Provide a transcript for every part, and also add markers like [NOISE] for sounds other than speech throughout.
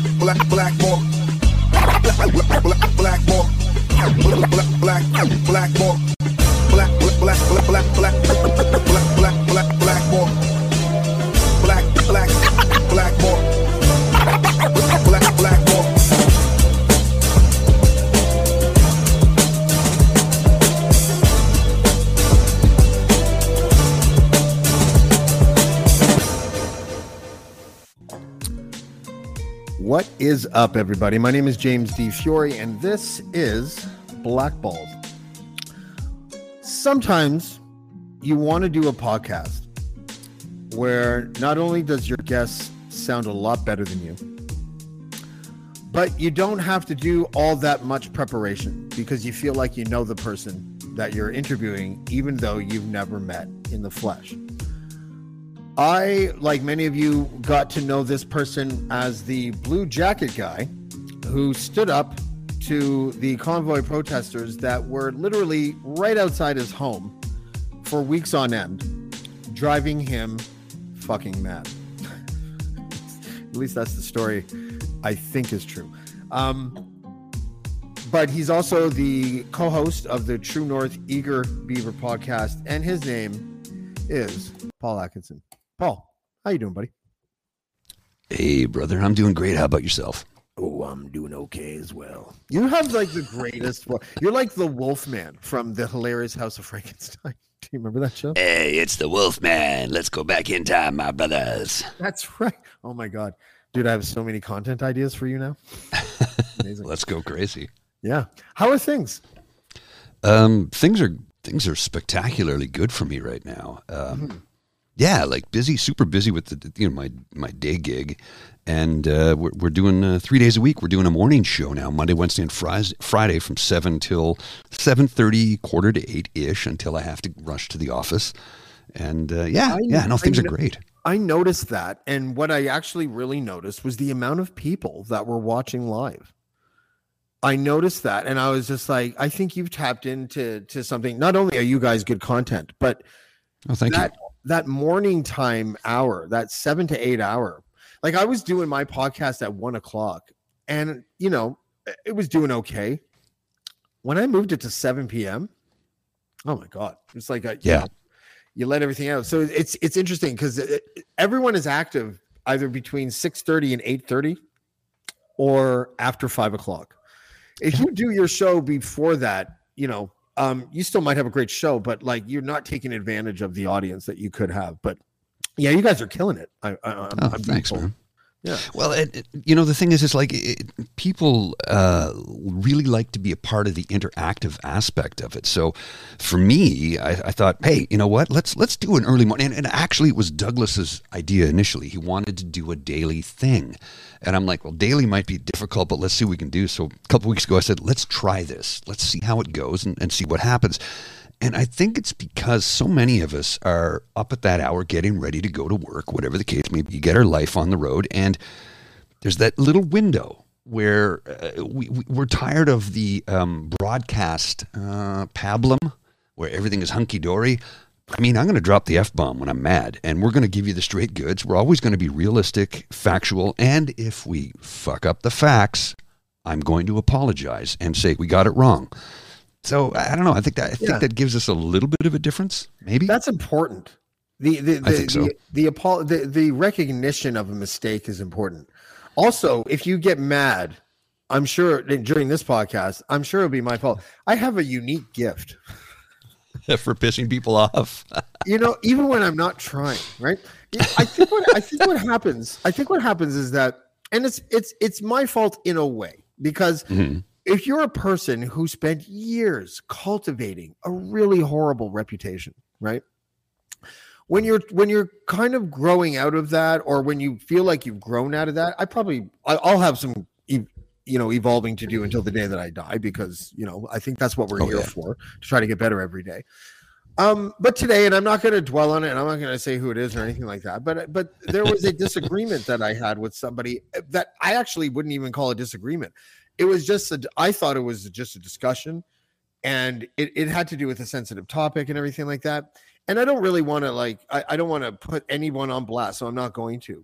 black, black, black more. Black, black, black, more. Black, black, black more. Black, black, black, black, black, black, black, black, black, black is up, everybody? My name is James Di Fiore, and this is Blackballed. Sometimes you want to do a podcast where not only does your guest sound a lot better than you, but you don't have to do all that much preparation because you feel like you know the person that you're interviewing, even though you've never met in the flesh. I, like many of you, got to know this person as the blue jacket guy who stood up to the convoy protesters that were literally right outside his home for weeks on end, driving him fucking mad. [LAUGHS] At least that's the story I think is true. Um, but he's also the co-host of the True North Eager Beaver podcast, and his name is Paul Atkinson. Paul, how you doing, buddy? Hey, brother, I'm doing great. How about yourself? Oh, I'm doing okay as well. You have like the greatest. You're like the Wolfman from the hilarious House of Frankenstein. [LAUGHS] Do you remember that show? Hey, it's the Wolfman. Let's go back in time, my brothers. That's right. Oh my god, dude, I have so many content ideas for you now. [LAUGHS] Amazing. Let's go crazy. Yeah. How are things? Um, things are things are spectacularly good for me right now. Um, yeah, like busy, super busy with the you know my my day gig, and uh, we're we're doing uh, three days a week. We're doing a morning show now, Monday, Wednesday, and Friday, Friday from seven till seven thirty, quarter to eight ish, until I have to rush to the office. And uh, yeah, I- yeah, no, I things are great. I noticed that, and what I actually really noticed was the amount of people that were watching live. I noticed that, and I was just like, I think you've tapped into to something. Not only are you guys good content, but Oh, thank that you. That morning time hour, that seven to eight hour. Like I was doing my podcast at one o'clock, and you know it was doing okay. When I moved it to seven p.m., oh my god, it's like a, you Yeah. know, you let everything out. So it's it's interesting because everyone is active either between six thirty and eight thirty, or after five o'clock. If you do your show before that, you know, um, you still might have a great show, but like you're not taking advantage of the audience that you could have. But yeah, you guys are killing it. I, I, I'm, Oh, I'm thanks, man. Yeah. Well, it, it- you know, the thing is, it's like it, people uh, really like to be a part of the interactive aspect of it. So, for me, I, I thought, hey, you know what? Let's let's do an early morning. And, and actually, it was Douglas's idea initially. He wanted to do a daily thing, and I'm like, well, daily might be difficult, but let's see what we can do. So, a couple weeks ago, I said, let's try this. Let's see how it goes and, and see what happens. And I think it's because so many of us are up at that hour getting ready to go to work, whatever the case may be, get our life on the road. And there's that little window where uh, we, we, we're tired of the um, broadcast uh, pablum where everything is hunky dory. I mean, I'm going to drop the F bomb when I'm mad, and we're going to give you the straight goods. We're always going to be realistic, factual, and if we fuck up the facts, I'm going to apologize and say we got it wrong. So I don't know. I think that I think Yeah. that gives us a little bit of a difference, maybe. That's important. The the the, I think so. the, the, the the recognition of a mistake is important. Also, if you get mad, I'm sure during this podcast, I'm sure it'll be my fault. I have a unique gift. [LAUGHS] for pissing people off. [LAUGHS] you know, even when I'm not trying, right? I think what I think what happens, I think what happens is that, and it's it's it's my fault in a way because Mhm. If you're a person who spent years cultivating a really horrible reputation, right? When you're when you're kind of growing out of that, or when you feel like you've grown out of that, I probably I'll have some. You know, evolving to do until the day that I die, because you know I think that's what we're Oh, here yeah. for to try to get better every day. Um, but today, and I'm not going to dwell on it, and I'm not going to say who it is or anything like that. But but there was a [LAUGHS] disagreement that I had with somebody that I actually wouldn't even call a disagreement. It was just a, I thought it was just a discussion, and it, it had to do with a sensitive topic and everything like that. And I don't really want to like I, I don't want to put anyone on blast, so I'm not going to.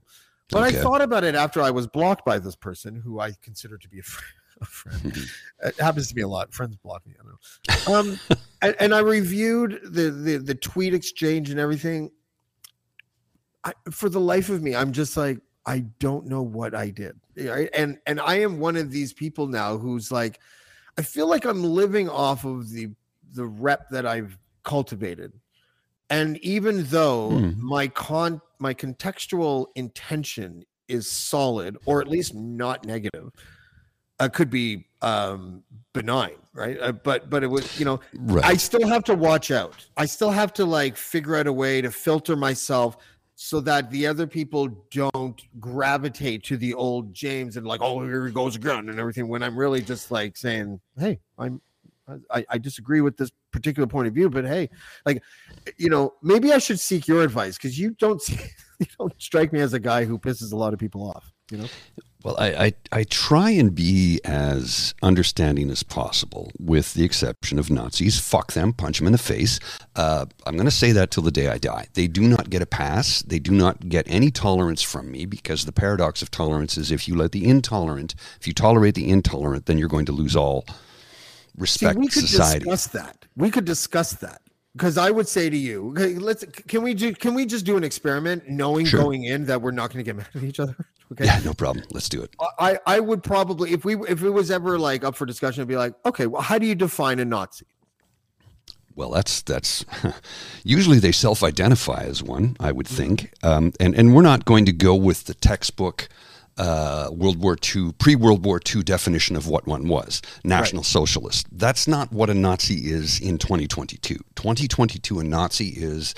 But Okay. I thought about it after I was blocked by this person who I consider to be a, fr- [LAUGHS] a friend. it happens to me a lot. Friends block me. I don't know. Um, [LAUGHS] and, and I reviewed the, the the tweet exchange and everything. I, for the life of me, I'm just like I don't know what I did. And and I am one of these people now who's like, I feel like I'm living off of the the rep that I've cultivated. And even though Hmm. my con my contextual intention is solid, or at least not negative, uh, could be um, benign, right? Uh, but but it was you know Right. I still have to watch out. I still have to like figure out a way to filter myself so that the other people don't gravitate to the old James and like, oh, here he goes again and everything. When I'm really just like saying, hey, I'm, I, I disagree with this particular point of view, but hey, like, you know, maybe I should seek your advice because you don't [LAUGHS] you don't strike me as a guy who pisses a lot of people off. You know, Well, I, I, I try and be as understanding as possible, with the exception of Nazis. Fuck them, punch them in the face. Uh, I'm going to say that till the day I die. They do not get a pass. They do not get any tolerance from me because the paradox of tolerance is if you let the intolerant, if you tolerate the intolerant, then you're going to lose all see, respect we could society. discuss that. We could discuss that because I would say to you, okay, let's can we do can we just do an experiment, knowing Sure. going in that we're not going to get mad at each other? Okay. Yeah, no problem. Let's do it. I, I would probably if we if it was ever like up for discussion, I'd be like, okay, well, how do you define a Nazi? Well, that's that's [LAUGHS] usually they self-identify as one, I would think, um, and and we're not going to go with the textbook uh, World War II, pre-World War II definition of what one was, National Socialist. That's not what a Nazi is in 2022. 2022, a Nazi is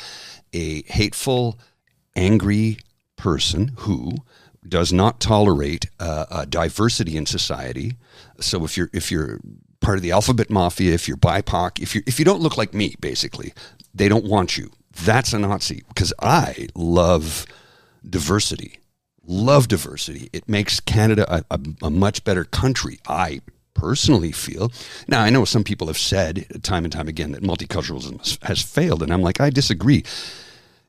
a hateful, angry person who does not tolerate uh, diversity in society. So if you're if you're part of the alphabet mafia, if you're BIPOC, if you if you don't look like me, basically, they don't want you. That's a Nazi because I love diversity. Love diversity. It makes Canada a, a, a much better country. I personally feel. Now, I know some people have said time and time again that multiculturalism has failed, and I'm like, I disagree.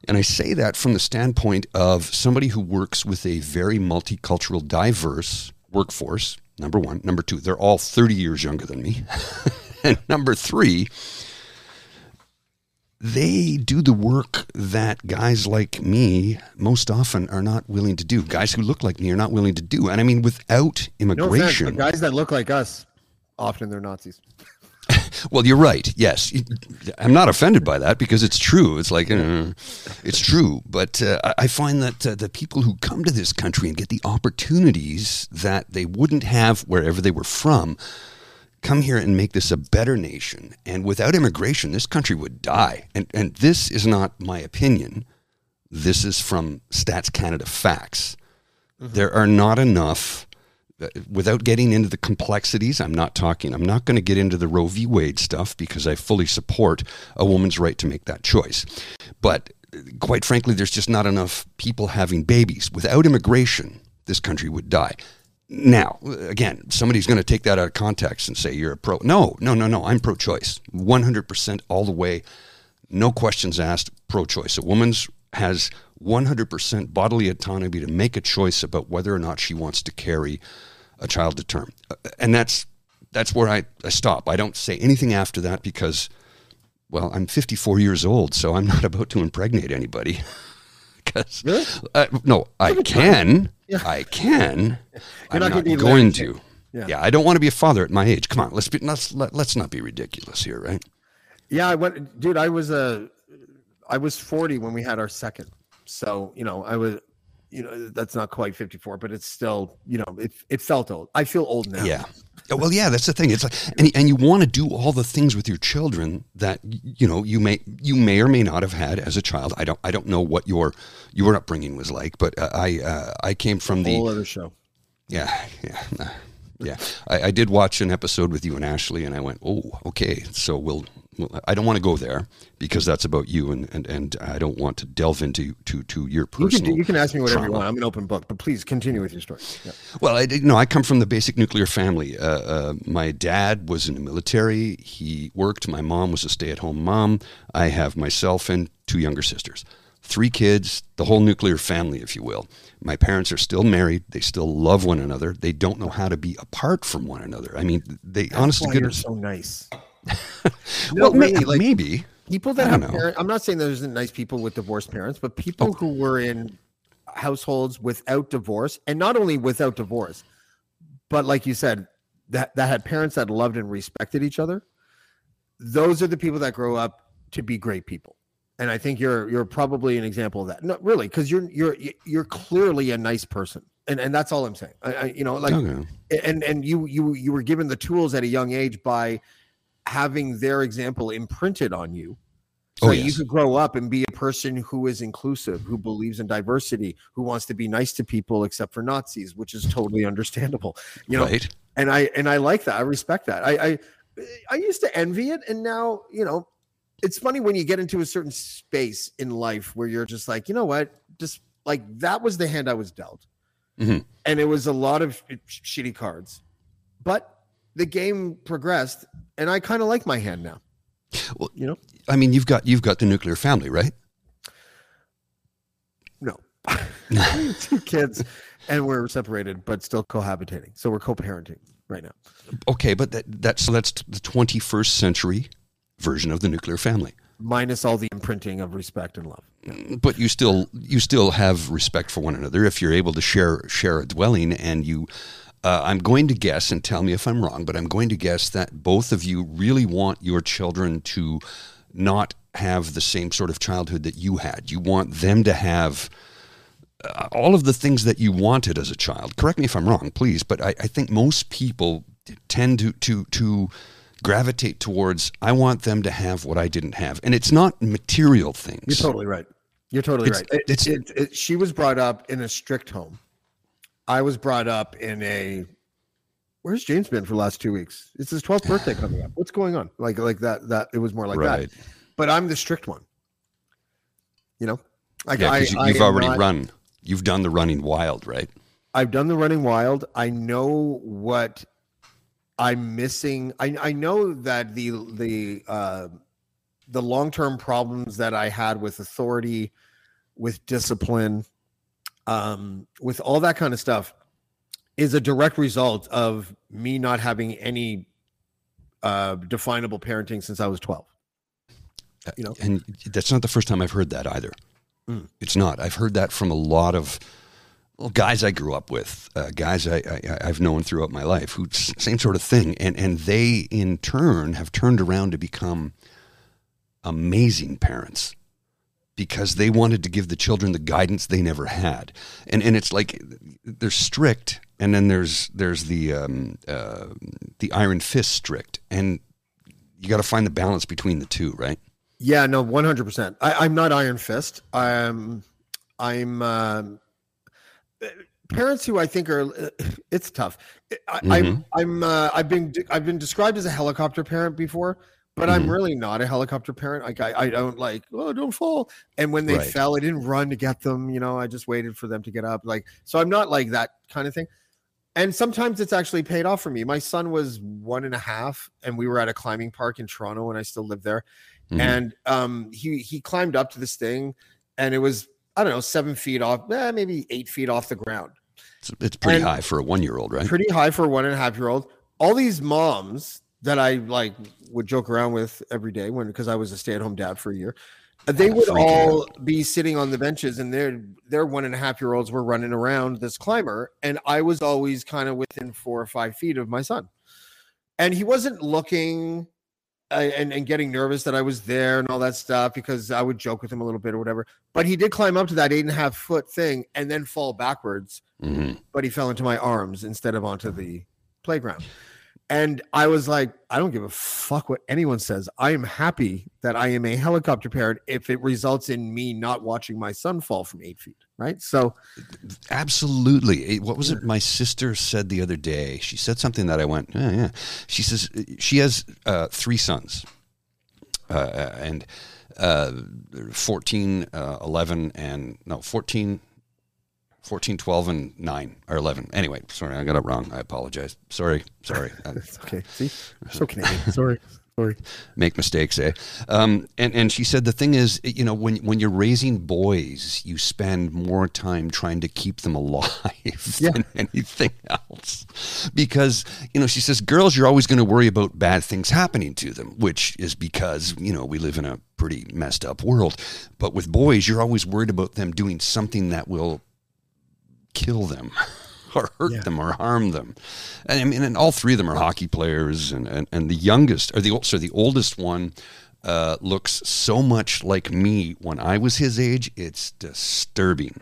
And I say that from the standpoint of somebody who works with a very multicultural, diverse workforce. Number one. Number two, they're all 30 years younger than me. [LAUGHS] and number three, they do the work that guys like me most often are not willing to do. Guys who look like me are not willing to do. And I mean, without No offense, immigration. guys that look like us, often they're Nazis. [LAUGHS] Well, you're right. Yes, I'm not offended by that because it's true. It's like uh, it's true, but uh, I- find that uh, the people who come to this country and get the opportunities that they wouldn't have wherever they were from come here and make this a better nation. And without immigration, this country would die. And and this is not my opinion. This is from Stats Canada facts. There are not enough without getting into the complexities, I'm not talking, I'm not going to get into the Roe v. Wade stuff because I fully support a woman's right to make that choice. But quite frankly, there's just not enough people having babies. Without immigration, this country would die. Now, again, somebody's going to take that out of context and say you're a pro. No, no, no, no. I'm pro choice. 100% all the way. No questions asked. Pro choice. A woman's has 100% bodily autonomy to make a choice about whether or not she wants to carry a child to term. Uh, And that's that's where I, I stop. I don't say anything after that because, well, I'm 54 years old, so I'm not [LAUGHS] about to impregnate anybody. [LAUGHS] Because Really? uh, no, I can, Yeah. I can. I'm not not, going to. Yeah. Yeah. I don't want to be a father at my age. Come on, let's be let's let, let's not be ridiculous here, right? Yeah, I went, dude. I was a, I was forty when we had our second. So you know, I was, you know, that's not quite fifty four, but it's still, you know, it it felt old. I feel old now. Yeah. Oh, Well, yeah, that's the thing. It's like, and, and you want to do all the things with your children that you know you may you may or may not have had as a child. I don't I don't know what your your upbringing was like, but uh, I uh, I came from the whole other show. yeah yeah yeah. I, I did watch an episode with you and Ashley, and I went, oh, okay. So we'll. Well I don't want to go there because that's about you, and, and, and I don't want to delve into to to your You can personal. you can ask me whatever you want. I'm an open book, but please continue with your story. Yeah. Well, I did- no, I come from the basic nuclear family. Uh, uh, my dad was in the military. He worked. My mom was a stay-at-home mom. I have myself and two younger sisters. three kids, the whole nuclear family, if you will. My parents are still married. They still love one another. They don't know how to be apart from one another. I mean, they That's honest to why you're so nice. [LAUGHS] well, really, like, maybe. people that have parents, I'm not saying there's nice people with divorced parents, but people who were in households without divorce, and not only without divorce, but like you said, that that had parents that loved and respected each other. Those are the people that grow up to be great people. And I think you're you're probably an example of that. No, really, because you're you're you're clearly a nice person, and and that's all I'm saying. I, I you know like Okay. and and you you you were given the tools at a young age by having their example imprinted on you. So Oh, that you yes. could grow up and be a person who is inclusive who believes in diversity who wants to be nice to people except for nazis which is totally understandable you know? Right. and i and i like that. I respect that. I i i used to envy it and now you know it's funny when you get into a certain space in life where you're just like you know what? Just like that was the hand i was dealt. Mhm. and it was a lot of sh- shitty cards. But the game progressed and i kind of like my hand now. Well- you know? I mean, you've got you've got the nuclear family, right? no. Two [LAUGHS] kids and we're separated but still cohabitating. So we're co-parenting right now. Okay, but that that's so that's the 21st century version of the nuclear family. minus all the imprinting of respect and love. But you still you still have respect for one another if you're able to share share a dwelling and you uh, i'm going to guess and tell me if i'm wrong but i'm going to guess that both of you really want your children to not have the same sort of childhood that you had you want them to have uh, all of the things that you wanted as a child correct me if i'm wrong please but i, I think most people tend to to to gravitate towards i want them to have what i didn't have and it's not material things You're totally right. You're totally It's- right. It- it's- it- it- she was brought up in a strict home. I was brought up in a. Where's James been for the last two weeks? It's his 12th birthday [SIGHS] coming up. What's going on? Like like that that it was more like right that. But I'm the strict one. You know, like Yeah, I, you, you've am already not- run. You've done the running wild, right? I've done the running wild. I know what I'm missing. I, I know that the the uh, the long term problems that I had with authority, with discipline, um, with all that kind of stuff, is a direct result of me not having any uh, definable parenting since I was 12. You know, And that's not the first time I've heard that either. Mm. It's not. I've heard that from a lot of well, guys I grew up with, uh, guys I, I, I've known throughout my life, who same sort of thing, and and they in turn have turned around to become amazing parents because they wanted to give the children the guidance they never had, and and it's like they're strict, and then there's there's the um, uh, the iron fist strict, and you got to find the balance between the two, right? Yeah, no, one hundred percent. I'm not Iron Fist. I'm, I'm um, parents who I think are. It's tough. I, Mhm. I'm, I'm, uh, I've been, I've been described as a helicopter parent before, but I'm Mhm. really not a helicopter parent. Like I, I don't like, oh, don't fall. And when they Right. fell, I didn't run to get them. You know, I just waited for them to get up. Like, so I'm not like that kind of thing. And sometimes it's actually paid off for me. My son was one and a half, and we were at a climbing park in Toronto when I still lived there Mhm. and um, he he climbed up to this thing, and it was I don't know seven feet off, eh, maybe eight feet off the ground, It's, it's pretty And- high for a one year old, right? pretty high for a one and a half year old. All these moms that I like would joke around with every day when because I was a stay at home dad for a year. uh, They would all be sitting on the benches, and their their one and a half year olds were running around this climber, and I was always kind of within four or five feet of my son, and he wasn't looking uh, and and getting nervous that I was there and all that stuff because I would joke with him a little bit or whatever. But he did climb up to that eight and a half foot thing and then fall backwards. hmm But he fell into my arms instead of onto the playground. And I was like, I don't give a fuck what anyone says. I am happy that I am a helicopter parent if it results in me not watching my son fall from eight feet. Right. So Absolutely. What was it my sister said the other day? She said something that I went, yeah, yeah. She says she has uh, three sons, uh, and uh, 14, uh, 11, and no, 14, 14, 12, and 9 or 11. Anyway, sorry, I got it wrong. I apologize. Sorry, sorry. [LAUGHS] It's okay. See, so Canadian. [LAUGHS] Sorry. Sorry. make mistakes, eh? Um, and and she said the thing is, you know, when when you're raising boys, you spend more time trying to keep them alive [LAUGHS] Yeah. than anything else, because you know she says girls, you're always going to worry about bad things happening to them, which is because you know we live in a pretty messed up world. But with boys, you're always worried about them doing something that will kill them [LAUGHS] or hurt Yeah. them or harm them. And I mean, and all three of them are hockey players, and and, and the youngest or the so the oldest one uh, looks so much like me when I was his age. It's disturbing.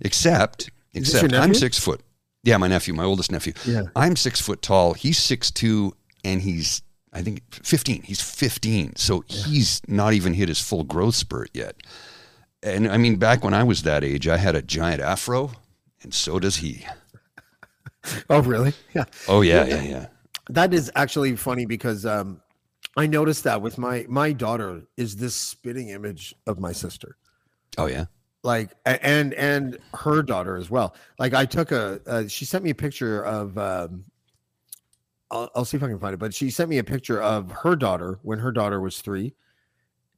Except, except I'm six foot. Yeah, my nephew, my oldest nephew. Yeah. I'm six foot tall. He's six two, and he's I think fifteen. He's fifteen, so he's not even hit his full growth spurt yet. And I mean, back when I was that age, I had a giant afro, and so does he. [LAUGHS] Oh, really? Yeah. Oh yeah, yeah, yeah. That is actually funny because um, I noticed that with my my daughter is this spitting image of my sister. Oh yeah. like and and her daughter as well like i took a uh, she sent me a picture of um I'll, I'll see if i can find it but she sent me a picture of her daughter when her daughter was three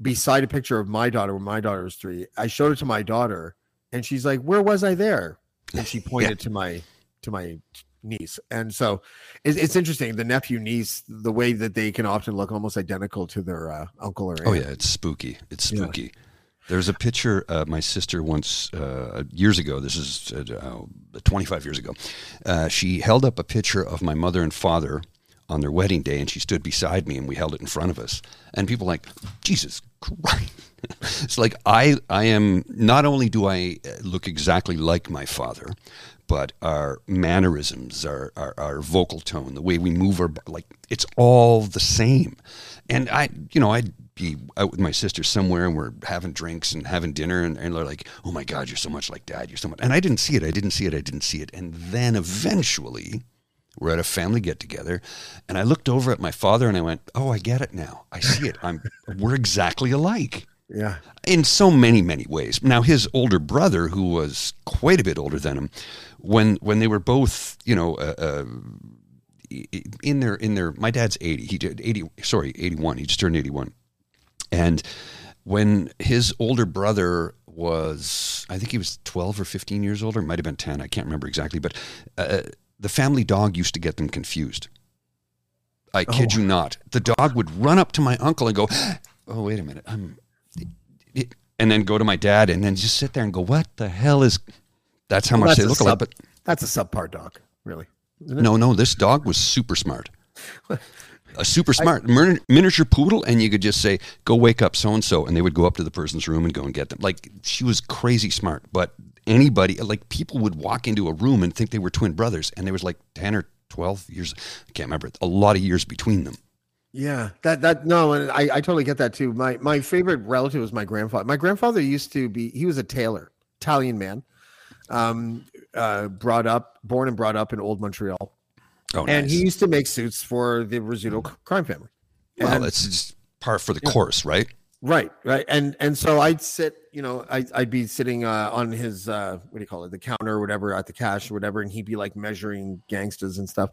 beside a picture of my daughter when my daughter was three i showed it to my daughter and she's like where was i there and she [LAUGHS] pointed to my to my niece and so it's, it's interesting the nephew niece the way that they can often look almost identical to their uh, uncle or aunt. Oh yeah, it's spooky. It's Yeah. spooky. There's a picture uh, my sister once uh, years ago. This is uh, uh, 25 years ago. Uh, she held up a picture of my mother and father on their wedding day, and she stood beside me, and we held it in front of us. And people like, Jesus Christ! [LAUGHS] it's like I I am not only do I uh, look exactly like my father, but our mannerisms, our, our, our vocal tone, the way we move our like it's all the same. And I, you know, I'd be out with my sister somewhere and we're having drinks and having dinner and, and they're like, "Oh my God, you're so much like Dad. You're so much." And I didn't see it. I didn't see it. I didn't see it. And then eventually, we're at a family get together, and I looked over at my father and I went, "Oh, I get it now. I see it. I'm we're exactly alike." yeah in so many many ways now his older brother who was quite a bit older than him when when they were both you know uh, uh, in their in their my dad's 80 he did 80 sorry 81 he just turned 81 and when his older brother was i think he was 12 or 15 years older might have been 10 i can't remember exactly but uh, the family dog used to get them confused i kid Oh. you not the dog would run up to my uncle and go [GASPS] oh wait a minute i'm and then go to my dad and then just sit there and go, what the hell is? That's how Well, much that's they look alike. sub- But that's a subpar dog really no, no, this dog was super smart. [LAUGHS] A super smart min- miniature poodle, and you could just say, "Go wake up so and so," and they would go up to the person's room and go and get them. Like she was crazy smart. But anybody, like people, would walk into a room and think they were twin brothers, and there was like ten or twelve years. I can't remember. A lot of years between them. Yeah, that that no, and I, I totally get that too. My my favorite relative was my grandfather. My grandfather used to be he was a tailor, Italian man, um, uh, brought up, born and brought up in Old Montreal, Oh, and he used to make suits for the Rizzuto crime family. well, And- it's just par for the course, right? Right, right, and and so I'd sit, you know, I I'd be sitting uh, on his uh, what do you call it, the counter or whatever at the cash or whatever, and he'd be like measuring gangsters and stuff,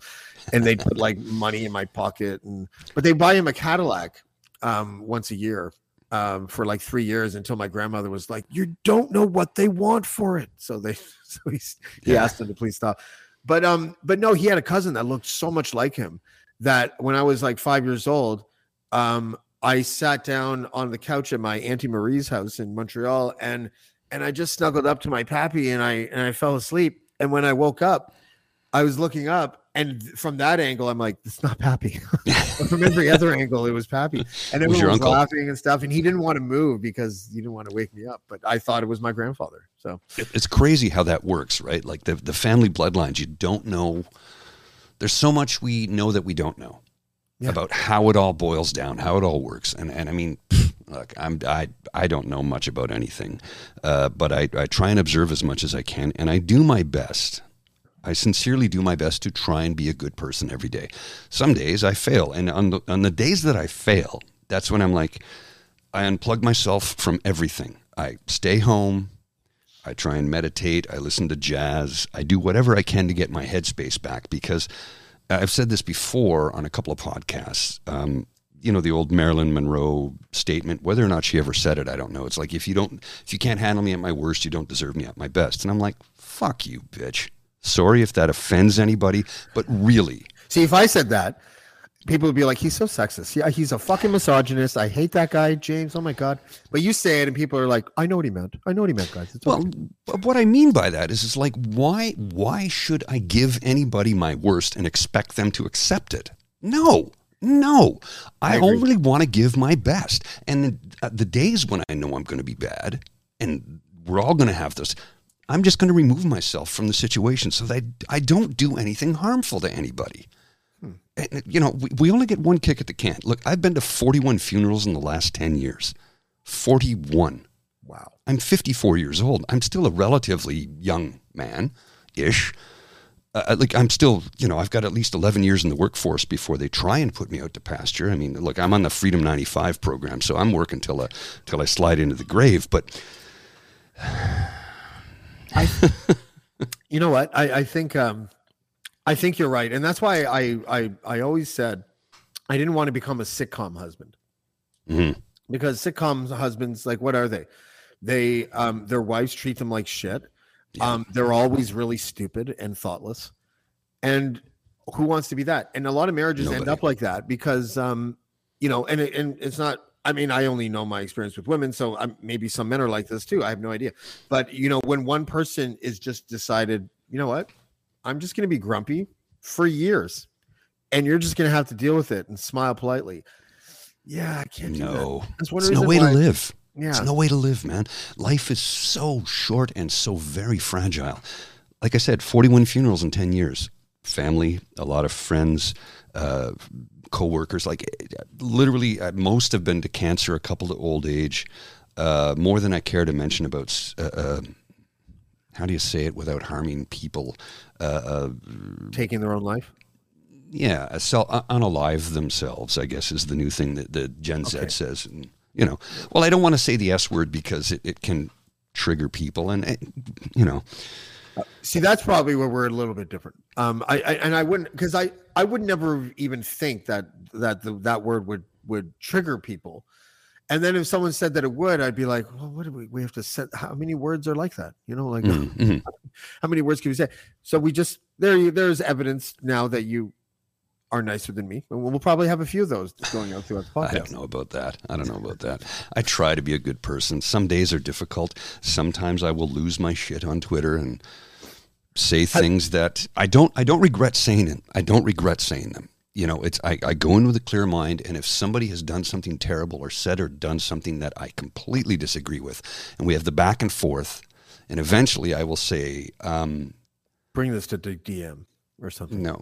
and they'd put like money in my pocket, and but they buy him a Cadillac um, once a year um, for like three years until my grandmother was like, "You don't know what they want for it," so they [LAUGHS] so he he Yeah. asked them to please stop, but um, but no, he had a cousin that looked so much like him that when I was like five years old, um, I sat down on the couch at my auntie Marie's house in Montreal, and and I just snuggled up to my pappy, and I and I fell asleep. And when I woke up, I was looking up, and from that angle, I'm like, "It's not Pappy." [LAUGHS] but from every other [LAUGHS] angle, it was Pappy, and everyone Was was, uncle? laughing and stuff. And he didn't want to move because he didn't want to wake me up. But I thought it was my grandfather. So it's crazy how that works, right? Like the the family bloodlines, you don't know. There's so much we know that we don't know Yeah. about how it all boils down, how it all works, and and I mean, look, I'm I I don't know much about anything, uh, but I I try and observe as much as I can, and I do my best. I sincerely do my best to try and be a good person every day. Some days I fail, and on the on the days that I fail, that's when I'm like, I unplug myself from everything. I stay home. I try and meditate. I listen to jazz. I do whatever I can to get my headspace back because I've said this before on a couple of podcasts. Um, you know the old Marilyn Monroe statement. Whether or not she ever said it, I don't know. It's like if you don't, if you can't handle me at my worst, you don't deserve me at my best. And I'm like, fuck you, bitch. Sorry if that offends anybody, but really, See, if I said that, people would be like, "He's so sexist. Yeah, he's a fucking misogynist. I hate that guy, James. Oh my god." But you say it, and people are like, "I know what he meant. I know what he meant, guys." It's Well, okay." what I mean by that is, is like, why, why should I give anybody my worst and expect them to accept it? No, no. I, I only want to give my best. And the, uh, the days when I know I'm going to be bad, and we're all going to have this, I'm just going to remove myself from the situation so that I don't do anything harmful to anybody. And, you know, we, we only get one kick at the can. Look, I've been to 41 funerals in the last 10 years. 41. wow. I'm 54 years old. I'm still a relatively young man ish. Uh, like I'm still, you know, I've got at least 11 years in the workforce before they try and put me out to pasture. I mean, look, I'm on the Freedom 95 program, so I'm working till I, till I slide into the grave. But [LAUGHS] You know what? I, I think um, I think you're right, and that's why I I I always said I didn't want to become a sitcom husband Mhm. because sitcoms husbands like what are they? They um their wives treat them like shit. Um, they're always really stupid and thoughtless, and who wants to be that? And a lot of marriages end up like that because um you know, and and it's not. I mean, I only know my experience with women, so um, maybe some men are like this too. I have no idea. But you know, when one person is just decided, you know what, I'm just going to be grumpy for years, and you're just going to have to deal with it and smile politely. Yeah, I can't do that. no, That's one it's no way why- to live. Yeah, It's no way to live, man. Life is so short and so very fragile. Like I said, 41 funerals in 10 years. Family, a lot of friends, uh, co-workers. Like literally, uh, most have been to cancer, a couple to old age. Uh, more than I care to mention about. Uh, uh, how do you say it without harming people? Uh, uh, taking their own life. yeah, uh, sell, uh, unalive themselves. I guess is the new thing that the Gen Z Okay. says. And, you know, well, I don't want to say the S word because it, it can trigger people, and it, you know, See, that's probably where we're a little bit different. Um, I, I and I wouldn't because I I would never even think that that the, that word would would trigger people. And then if someone said that it would, I'd be like, well, what do we we have to set? How many words are like that? You know, like mm, mhm. [LAUGHS] how many words can we say? So we just there you there's evidence now that you are nicer than me, and we'll probably have a few of those going out throughout the podcast. [SIGHS] I don't know about that. I don't know about that. I try to be a good person. Some days are difficult. Sometimes I will lose my shit on Twitter and say things that I don't. I don't regret saying it. I don't regret saying them. You know, it's I, I go in with a clear mind, and if somebody has done something terrible or said or done something that I completely disagree with, and we have the back and forth, and eventually I will say, um, Bring this to the DM or something. no,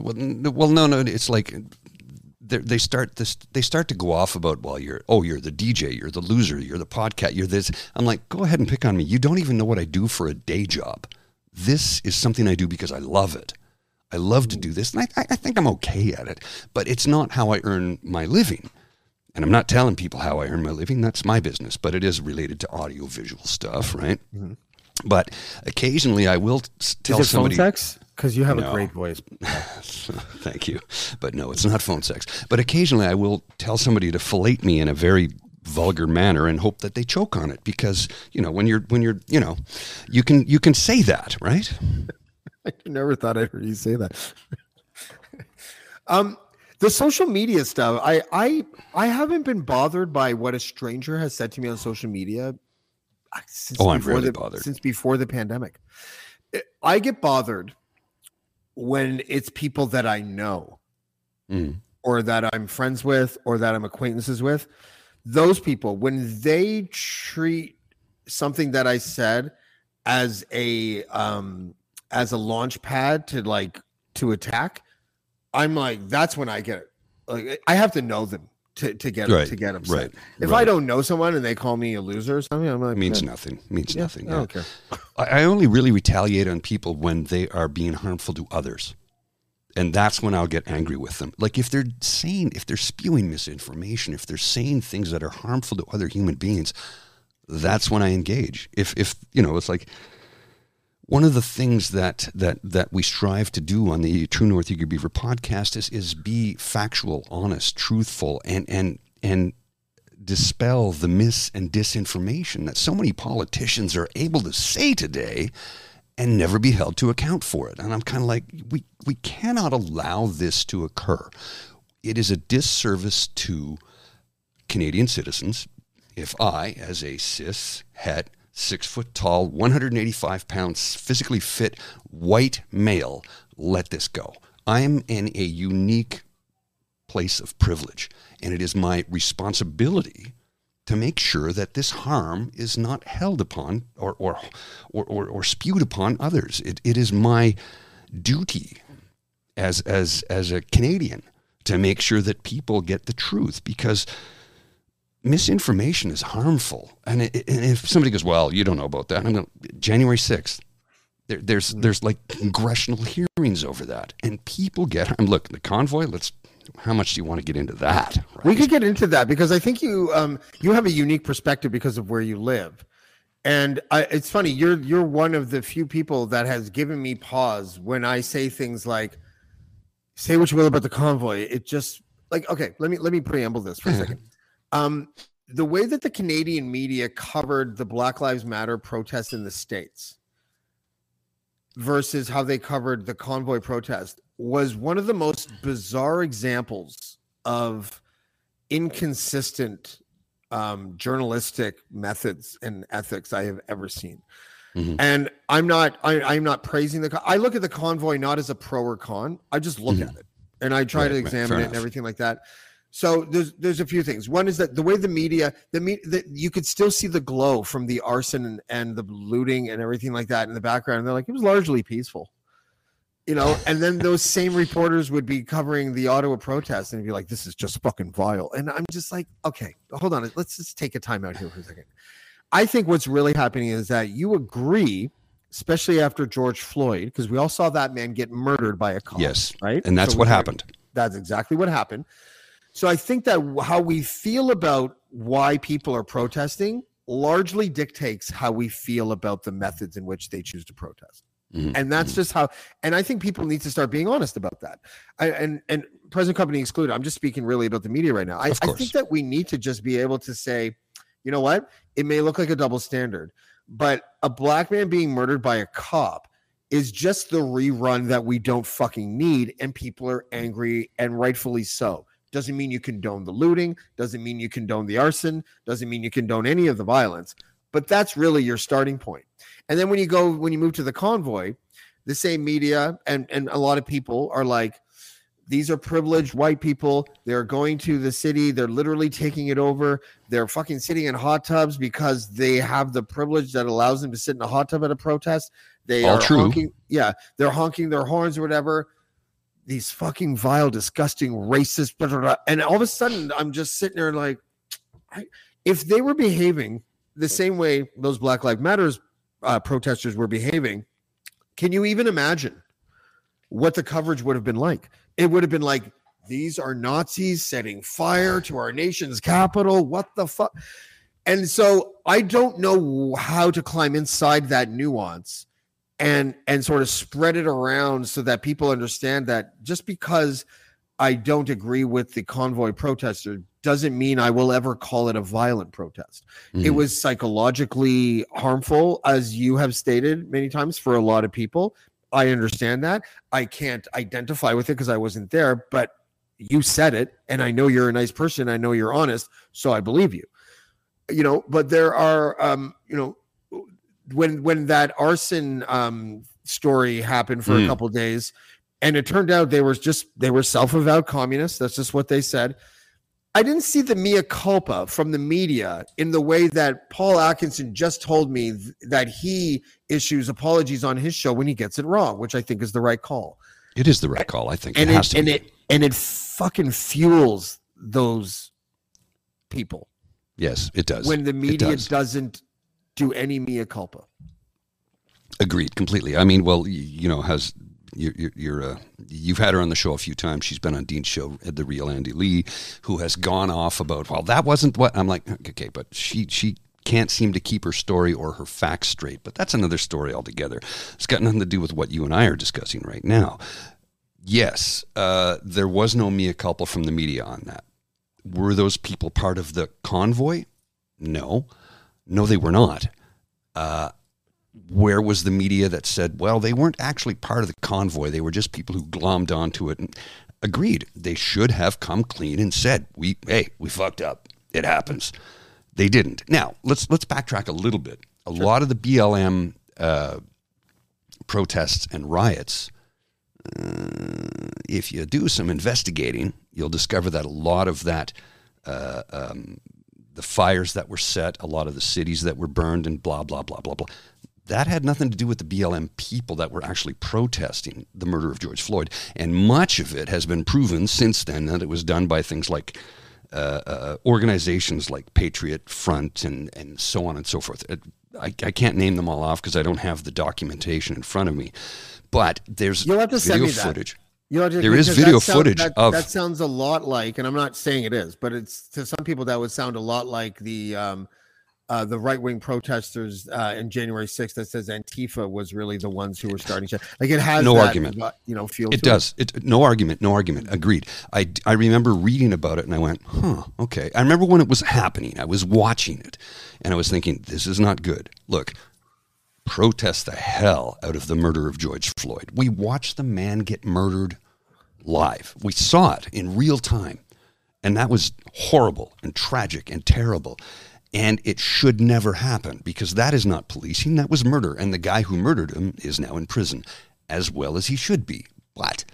well, no, no. It's like they they start this. They start to go off about well, you're oh, you're the DJ, you're the loser, you're the podcast, you're this. I'm like, go ahead and pick on me. You don't even know what I do for a day job. This is something I do because I love it. I love to do this, and I, I think I'm okay at it. But it's not how I earn my living. And I'm not telling people how I earn my living. That's my business. But it is related to audio visual stuff, right? Mm-hmm. But occasionally I will tell Is it somebody. phone sex? Because you have No. a great voice. [LAUGHS] Thank you. But no, it's not phone sex. But occasionally I will tell somebody to fillet me in a very vulgar manner and hope that they choke on it because, you know, when you're when you're, you know, you can you can say that, right? [LAUGHS] I never thought I'd heard you say that. um, the social media stuff. I I I haven't been bothered by what a stranger has said to me on social media. uh, Since Oh, I'm before rarely the, bothered. since before the pandemic. I- I get bothered when it's people that I know Mm. or that I'm friends with or that I'm acquaintances with. Those people, when they treat something that I said as a um as a launch pad to like to attack, I'm like, that's when I get it. Like I have to know them to, to get Right, to get upset. right, If I don't know someone and they call me a loser or something, I'm like, It means "Yeah, nothing. means yeah, nothing. I yeah. don't care. I, I only really retaliate on people when they are being harmful to others. And that's when I'll get angry with them. Like if they're saying, if they're spewing misinformation, if they're saying things that are harmful to other human beings, that's when I engage. If, if you know, it's like one of the things that that that we strive to do on the True North Eager Beaver podcast is is be factual, honest, truthful, and and and dispel the mis and disinformation that so many politicians are able to say today and never be held to account for it. And I'm kind of like, we we cannot allow this to occur. It is a disservice to Canadian citizens if I, as a cis het six foot tall, 185 pounds, physically fit white male, let this go. I'm in a unique place of privilege, and it is my responsibility to make sure that this harm is not held upon or, or, or, or, or spewed upon others. It, it is my duty as, as, as a Canadian to make sure that people get the truth because misinformation is harmful. And, it, and, if somebody goes, "Well, you don't know about that," I'm going, January sixth. There, there's there's like congressional hearings over that, and people get. I'm look the convoy. Let's. How much do you want to get into that? Right? We could get into that because I think you um you have a unique perspective because of where you live. And I, it's funny, you're you're one of the few people that has given me pause when I say things like, "Say what you will about the convoy." It just like okay, let me let me preamble this for a second. Um, the way that the Canadian media covered the Black Lives Matter protests in the States versus how they covered the convoy protest was one of the most bizarre examples of inconsistent um, journalistic methods and ethics I have ever seen. Mm-hmm. And I'm not I, am not praising the I look at the convoy not as a pro or con. I just look mm-hmm. at it and I try right, to examine right, it and everything like that. So there's there's a few things. One is that the way the media, the me, that you could still see the glow from the arson and, and the looting and everything like that in the background. And they're like, it was largely peaceful, you know. And then those same reporters would be covering the Ottawa protest and be like, this is just fucking vile. And I'm just like, okay, hold on, let's just take a time out here for a second. I think what's really happening is that you agree especially after George Floyd, because we all saw that man get murdered by a cop. Yes. Right. And that's so what happened. That's exactly what happened. So I think that how we feel about why people are protesting largely dictates how we feel about the methods in which they choose to protest. Mm-hmm. And that's just how, and I think people need to start being honest about that. I, and and present company excluded. I'm just speaking really about the media right now. I, I think that we need to just be able to say, you know what? It may look like a double standard, but a black man being murdered by a cop is just the rerun that we don't fucking need, and people are angry and rightfully so. Doesn't mean you condone the looting, doesn't mean you condone the arson, doesn't mean you condone any of the violence. But that's really your starting point. And then when you go, when you move to the convoy, the same media and, and a lot of people are like, these are privileged white people. They're going to the city. They're literally taking it over. They're fucking sitting in hot tubs because they have the privilege that allows them to sit in a hot tub at a protest. They All are true. honking, yeah, they're honking their horns or whatever these fucking vile, disgusting, racist, blah, blah, blah. and all of a sudden I'm just sitting there like, I, if they were behaving the same way those Black Lives Matters uh, protesters were behaving, can you even imagine what the coverage would have been like? It would have been like, these are Nazis setting fire to our nation's capital. What the fuck? And so I don't know how to climb inside that nuance and and sort of spread it around so that people understand that just because I don't agree with the convoy protester doesn't mean I will ever call it a violent protest. Mm-hmm. It was psychologically harmful, as you have stated many times, for a lot of people. I understand that. I can't identify with it because I wasn't there, but you said it, and I know you're a nice person. I know you're honest, so I believe you. You know, but there are, um, you know, when when that arson um, story happened for mm. a couple days, and it turned out they were just they were self-avowed communists. That's just what they said. I didn't see the mea culpa from the media in the way that Paul Atkinson just told me th- that he issues apologies on his show when he gets it wrong, which I think is the right call. It is the right call. I think and it, it and be. it and it fucking fuels those people. Yes, it does. When the media does. doesn't do any mea culpa. Agreed completely. I mean, well, you, know, has you're, you're uh, you've had her on the show a few times. She's been on Dean's show, uh, the real Andy Lee, who has gone off about well, that wasn't what I'm like. Okay, but she she can't seem to keep her story or her facts straight. But that's another story altogether. It's got nothing to do with what you and I are discussing right now. Yes, uh, there was no mea culpa from the media on that. Were those people part of the convoy? No. No, they were not. Uh, where was the media that said, well, they weren't actually part of the convoy. They were just people who glommed onto it and agreed. They should have come clean and said, we, hey, we fucked up. It happens. They didn't. Now, let's, let's backtrack a little bit. A sure. lot of the BLM uh, protests and riots, uh, if you do some investigating, you'll discover that a lot of that uh, um, the fires that were set, a lot of the cities that were burned, and blah, blah, blah, blah, blah that had nothing to do with the BLM people that were actually protesting the murder of George Floyd. And much of it has been proven since then that it was done by things like uh, uh, organizations like Patriot Front and, and so on and so forth. It, I, I can't name them all off because I don't have the documentation in front of me. But there's You'll have to video send me footage. That. To, there is video footage that, of that sounds a lot like, and I'm not saying it is, but it's to some people that would sound a lot like the um, uh, the right wing protesters uh, in January 6th that says Antifa was really the ones who were starting to like it has no that, argument. You know, feel it does. It. it. no argument. No argument. Agreed. I I remember reading about it and I went, huh, okay. I remember when it was happening. I was watching it and I was thinking, this is not good. Look, protest the hell out of the murder of George Floyd. We watched the man get murdered live. We saw it in real time. And that was horrible and tragic and terrible. And it should never happen because that is not policing, that was murder. And the guy who murdered him is now in prison, as well as he should be. But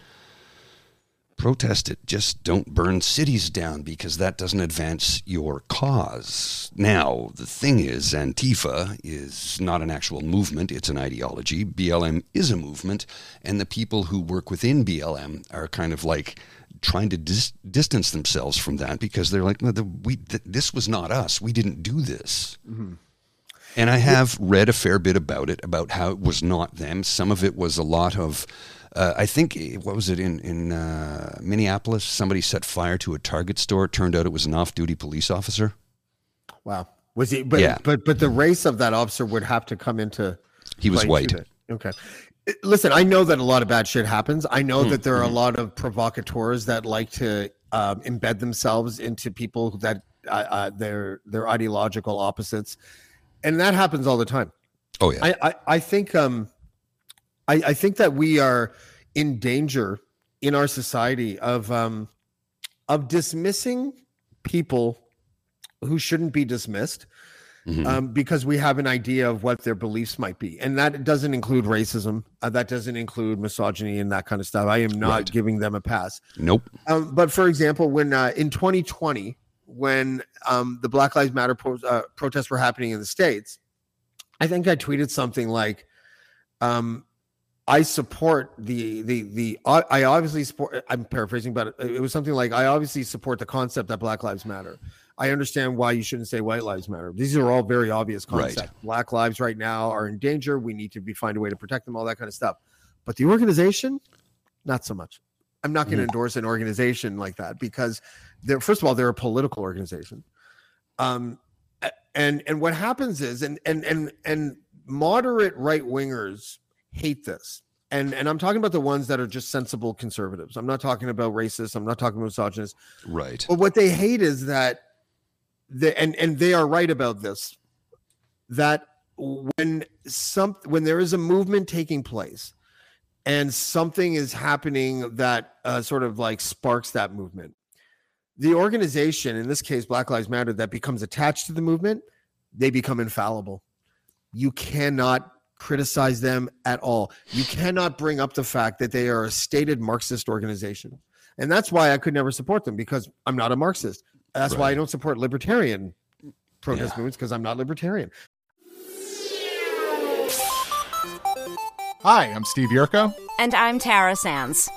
protest it. Just don't burn cities down because that doesn't advance your cause. Now, the thing is, Antifa is not an actual movement, it's an ideology. BLM is a movement, and the people who work within BLM are kind of like trying to dis- distance themselves from that because they're like, no, the, we, th- this was not us. We didn't do this. Mm-hmm. And I have read a fair bit about it, about how it was not them. Some of it was a lot of, uh, I think, what was it in in uh, Minneapolis? Somebody set fire to a Target store. It turned out it was an off-duty police officer. Wow, was he? But yeah. but but the race of that officer would have to come into. He was white. Okay, listen, I know that a lot of bad shit happens. I know mm that there are a mm-hmm. lot of provocateurs that like to um, embed themselves into people that uh, uh, they're they're ideological opposites, and that happens all the time. Oh yeah, I I, I think um, I I think that we are in danger in our society of um of dismissing people who shouldn't be dismissed mm-hmm. um, because we have an idea of what their beliefs might be. And that doesn't include racism. Uh, that doesn't include misogyny and that kind of stuff. I am not right. giving them a pass. Nope. Um, but for example, when uh, in 2020, when um, the Black Lives Matter pro- uh, protests were happening in the States, I think I tweeted something like, um, I support the the the I obviously support I'm paraphrasing but it was something like I obviously support the concept that black lives matter. I understand why you shouldn't say white lives matter. These are all very obvious concepts. Right. Black lives right now are in danger. We need to be find a way to protect them, all that kind of stuff. But the organization, not so much. I'm not going to mm. endorse an organization like that because they're first of all, they're a political organization. Um and and what happens is and and and and moderate right wingers hate this. And and I'm talking about the ones that are just sensible conservatives. I'm not talking about racists. I'm not talking about misogynists. Right. But what they hate is that the and and they are right about this that when some when there is a movement taking place and something is happening that uh, sort of like sparks that movement the organization in this case black lives matter that becomes attached to the movement they become infallible you cannot criticize them at all. You cannot bring up the fact that they are a stated Marxist organization. And that's why I could never support them because I'm not a Marxist. That's right. why I don't support libertarian protest yeah. movements because I'm not libertarian. Hi, I'm Steve Yerko. And I'm Tara Sands.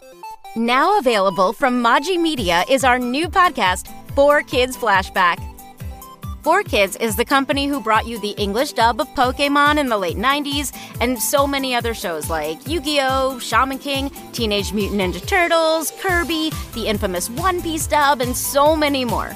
Now available from Maji Media is our new podcast, Four Kids Flashback. 4Kids is the company who brought you the English dub of Pokemon in the late 90s and so many other shows like Yu Gi Oh!, Shaman King, Teenage Mutant Ninja Turtles, Kirby, the infamous One Piece dub, and so many more.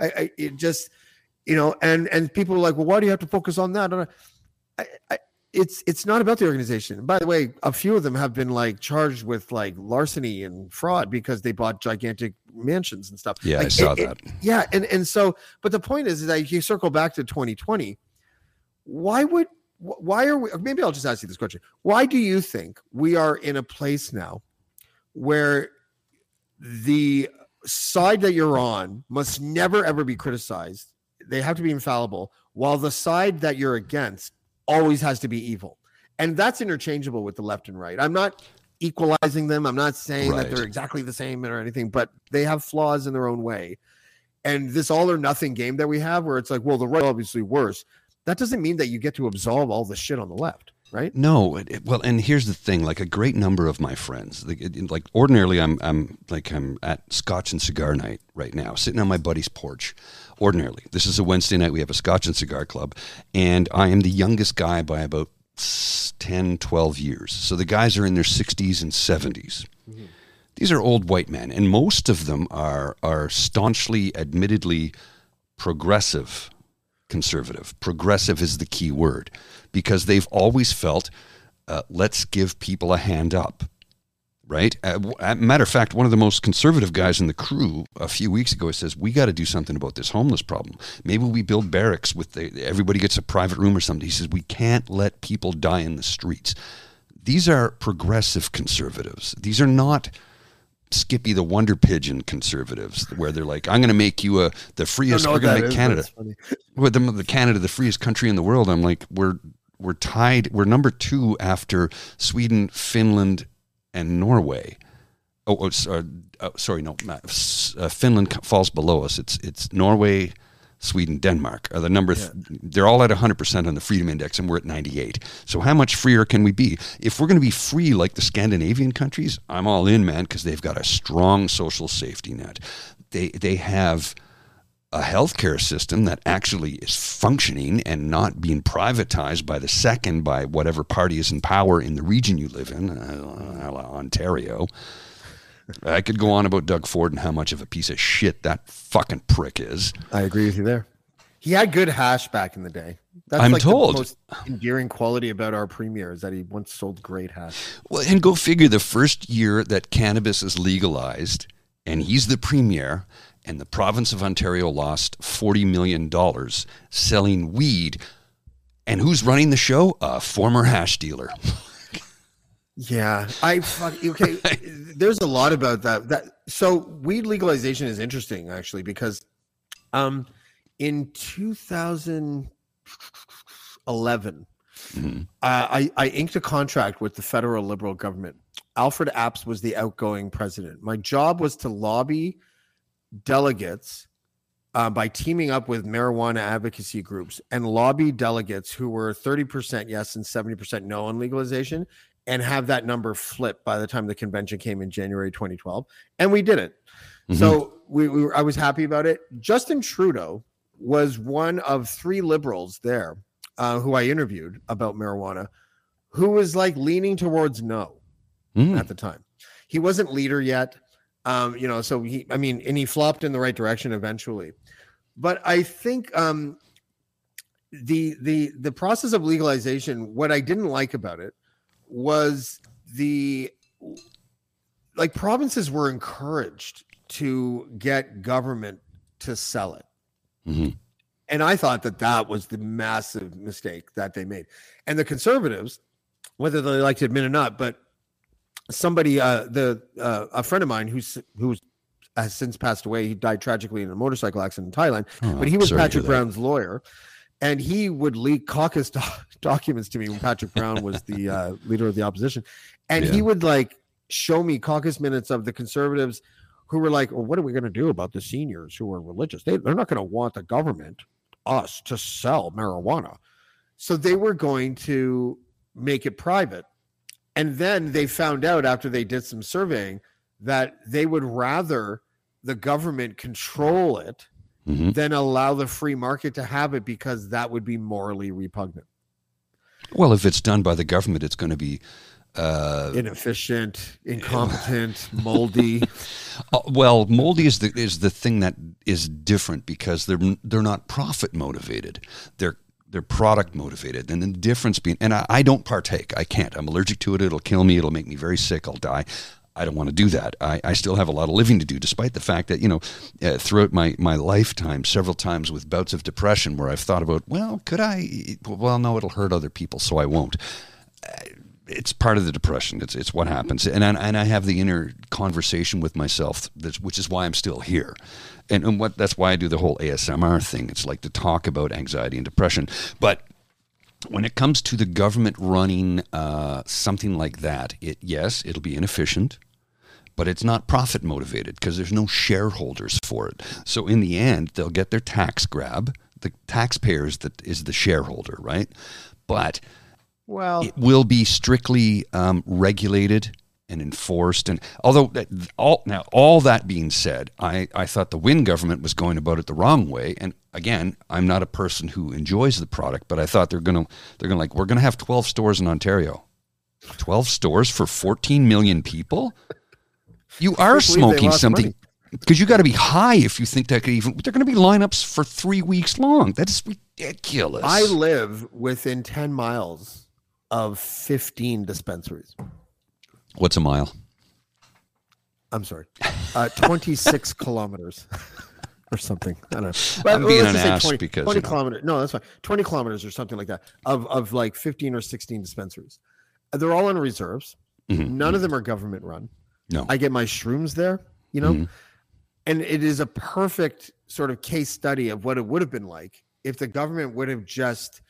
I, I it just you know and and people are like well why do you have to focus on that? I, I, it's it's not about the organization. By the way a few of them have been like charged with like larceny and fraud because they bought gigantic mansions and stuff. Yeah, I saw it- it- that. yeah and and so but the point is, is that you circle back to 2020 why would why are we maybe i'll just ask you this question. Why do you think we are in a place now where the side that you're on must never ever be criticized. They have to be infallible while the side that you're against always has to be evil. And that's interchangeable with the left and right. I'm not equalizing them. I'm not saying that they're exactly the same or anything but they have flaws in their own way. And this all or nothing game that we have where it's like well the right obviously worse. That doesn't mean that you get to absolve all the shit on the left right No, it, it- well, and here's the thing: like a great number of my friends, like, it- like ordinarily, I'm I'm like I'm at Scotch and cigar night right now, sitting on my buddy's porch. Ordinarily, this is a Wednesday night. We have a Scotch and cigar club, and I am the youngest guy by about s- 10, 12 years. So the guys are in their 60s and 70s. Mm-hmm. These are old white men, and most of them are are staunchly, admittedly progressive conservative. Progressive is the key word because they've always felt uh, let's give people a hand up. Right? Uh, uh, matter of fact, one of the most conservative guys in the crew a few weeks ago says, We got to do something about this homeless problem. Maybe we build barracks with the, everybody gets a private room or something. He says, We can't let people die in the streets. These are progressive conservatives. These are not Skippy the Wonder Pigeon conservatives, where they're like, "I'm going to make you a the freest. We're going to make is, Canada, with the, the Canada, the freest country in the world." I'm like, we're we're tied. We're number two after Sweden, Finland, and Norway. Oh, oh, sorry, oh, sorry no, uh, Finland falls below us. It's it's Norway, Sweden, Denmark are the number. Th- they're all at 100 percent on the freedom index, and we're at 98. So how much freer can we be? If we're going to be free like the Scandinavian countries, I'm all in, man, because they've got a strong social safety net. They they have a healthcare system that actually is functioning and not being privatized by the second by whatever party is in power in the region you live in, uh, Ontario. I could go on about Doug Ford and how much of a piece of shit that fucking prick is. I agree with you there. He had good hash back in the day. That's I'm like told. the most endearing quality about our premier is that he once sold great hash. Well, and go figure the first year that cannabis is legalized and he's the premier and the province of Ontario lost $40 million selling weed. And who's running the show? A former hash dealer. Yeah, I fuck okay. there's a lot about that. That so weed legalization is interesting actually because, um, in 2011, Mhm. uh, I I inked a contract with the federal liberal government. Alfred Apps was the outgoing president. My job was to lobby delegates uh, by teaming up with marijuana advocacy groups and lobby delegates who were 30% yes and 70% no on legalization and have that number flip by the time the convention came in January 2012. And we did it. So we, we were, I was happy about it. Justin Trudeau was one of three liberals there uh, who I interviewed about marijuana who was like leaning towards no Mm. at the time. He wasn't leader yet. Um, you know, so he I mean, and he flopped in the right direction eventually. But I think um the the the process of legalization, what I didn't like about it was the like provinces were encouraged to get government to sell it. Mhm. And I thought that that was the massive mistake that they made. And the conservatives, whether they like to admit it or not, but somebody, uh, the uh, a friend of mine who's who's has since passed away. He died tragically in a motorcycle accident in Thailand, Oh, but he was sorry to hear Patrick. Brown's lawyer, and he would leak caucus doc- [LAUGHS] documents to me when Patrick Brown was the uh, leader of the opposition, and he would like show me caucus minutes of the conservatives who were like, well, what are we going to do about the seniors who are religious? They, they're not going to want the government, us, to sell marijuana. So they were going to make it private. And then they found out after they did some surveying that they would rather the government control it Mhm. than allow the free market to have it because that would be morally repugnant, Well, if it's done by the government, it's going to be. Uh, inefficient, incompetent, moldy. [LAUGHS] Uh, well, moldy is the is the thing that is different because they're they're not profit motivated. They're they're product motivated, and the difference being, and I, I don't partake. I can't. I'm allergic to it. It'll kill me. It'll make me very sick. I'll die. I don't want to do that. I, I still have a lot of living to do, despite the fact that you know, uh, throughout my my lifetime, several times with bouts of depression, where I've thought about, well, could I? Well, no, it'll hurt other people, so I won't it's part of the depression. It's it's what happens, and I, and I have the inner conversation with myself, which is why I'm still here, and and what that's why I do the whole ASMR thing. It's like to talk about anxiety and depression, but when it comes to the government running uh, something like that, it yes, it'll be inefficient, but it's not profit motivated because there's no shareholders for it. So in the end, they'll get their tax grab. The taxpayers that is the shareholder, right? But Well, it will be strictly um, regulated and enforced. And although uh, all now all that being said, I, I thought the Wynne government was going about it the wrong way. And again, I'm not a person who enjoys the product, but I thought they're gonna they're gonna like we're gonna have 12 stores in Ontario. 12 stores for 14 million people. You are can't believe they smoking something. Because you got to be high if you think that could even. They're going to be lineups for three weeks long. That is ridiculous. I live within 10 miles of 15 dispensaries. What's a mile? I'm sorry, uh, 26 [LAUGHS] kilometers or something. I don't know. I'm being an ass 20, because, 20 you know. kilometers. No, that's fine. 20 kilometers or something like that of, of like 15 or 16 dispensaries. They're all on reserves. Mhm. None of them are government run. No. I get my shrooms there, you know, Mhm. and it is a perfect sort of case study of what it would have been like if the government would have just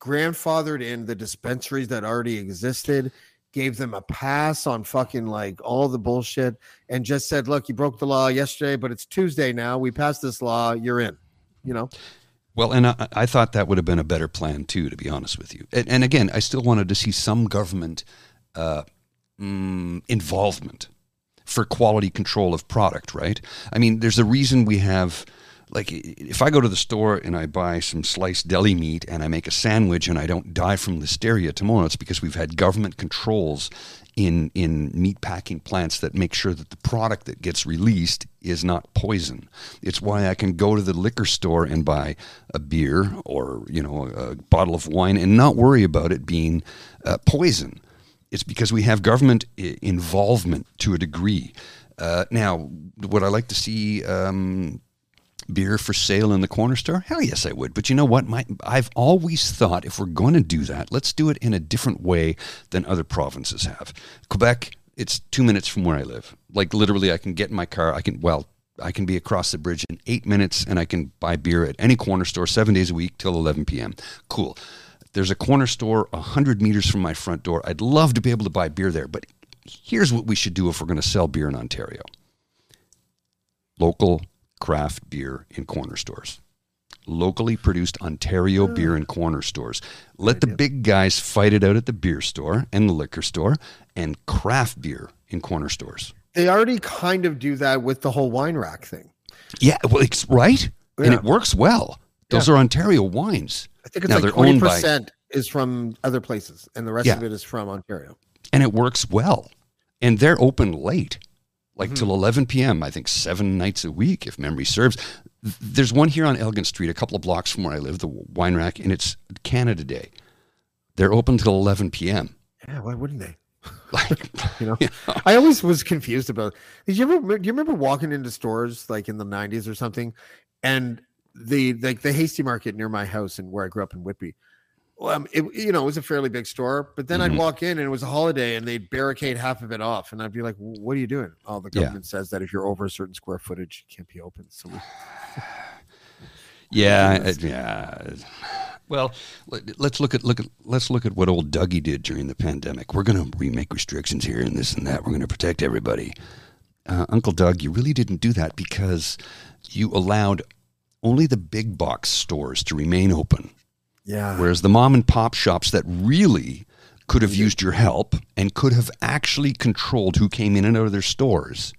grandfathered in the dispensaries that already existed, gave them a pass on fucking like all the bullshit, and just said, "Look, you broke the law yesterday, but it's Tuesday now. We passed this law. You're in." You know, Well, and I, I thought that would have been a better plan too, to be honest with you. And, and again, I still wanted to see some government uh, mm, involvement for quality control of product. Right? I mean, there's a reason we have. Like, if I go to the store and I buy some sliced deli meat and I make a sandwich and I don't die from listeria tomorrow, it's because we've had government controls in in meat packing plants that make sure that the product that gets released is not poison. It's why I can go to the liquor store and buy a beer or you know a bottle of wine and not worry about it being uh, poison. It's because we have government I- involvement to a degree. Uh, now, would I like to see um, beer for sale in the corner store? Hell yes, I would. But you know what? My, I've always thought if we're going to do that, let's do it in a different way than other provinces have. Quebec, it's two minutes from where I live. Like literally, I can get in my car. I can well, I can be across the bridge in eight minutes, and I can buy beer at any corner store seven days a week till 11 p.m. Cool. There's a corner store a hundred meters from my front door. I'd love to be able to buy beer there, but here's what we should do if we're going to sell beer in Ontario local craft beer in corner stores. Locally produced Ontario beer in corner stores. Let the big guys fight it out at the beer store and the liquor store and craft beer in corner stores. they already kind of do that with the whole wine rack thing. Yeah, well, it's right. And it works well. Those are Ontario wines. I think it's Now, like they're twenty owned by- percent is from other places, and the rest Yeah. of it is from Ontario. and it works well. And they're open late, like Mm-hmm. till 11 p.m., I think seven nights a week, if memory serves. There's one here on Elgin Street, a couple of blocks from where I live, the wine rack, and it's Canada Day. They're open till 11 p.m. Yeah, why wouldn't they? [LAUGHS] Like, You know, I always was confused about. Did you ever? Do you remember walking into stores like in the '90s or something, and the like the Hasty Market near my house and where I grew up in Whitby? Well, um, it, you know, it was a fairly big store, but then Mhm. I'd walk in and it was a holiday, and they'd barricade half of it off, and I'd be like, "What are you doing?" Oh, the Yeah. government says that if you're over a certain square footage, you can't be open. So we, [SIGHS] [LAUGHS] yeah, yeah. Well, let- let's look at look at let's look at what old Dougie did during the pandemic. We're going to remake restrictions here and this and that. We're going to protect everybody. uh, Uncle Doug, you really didn't do that because you allowed only the big box stores to remain open, Yeah. whereas the mom and pop shops that really could have used your help and could have actually controlled who came in and out of their stores,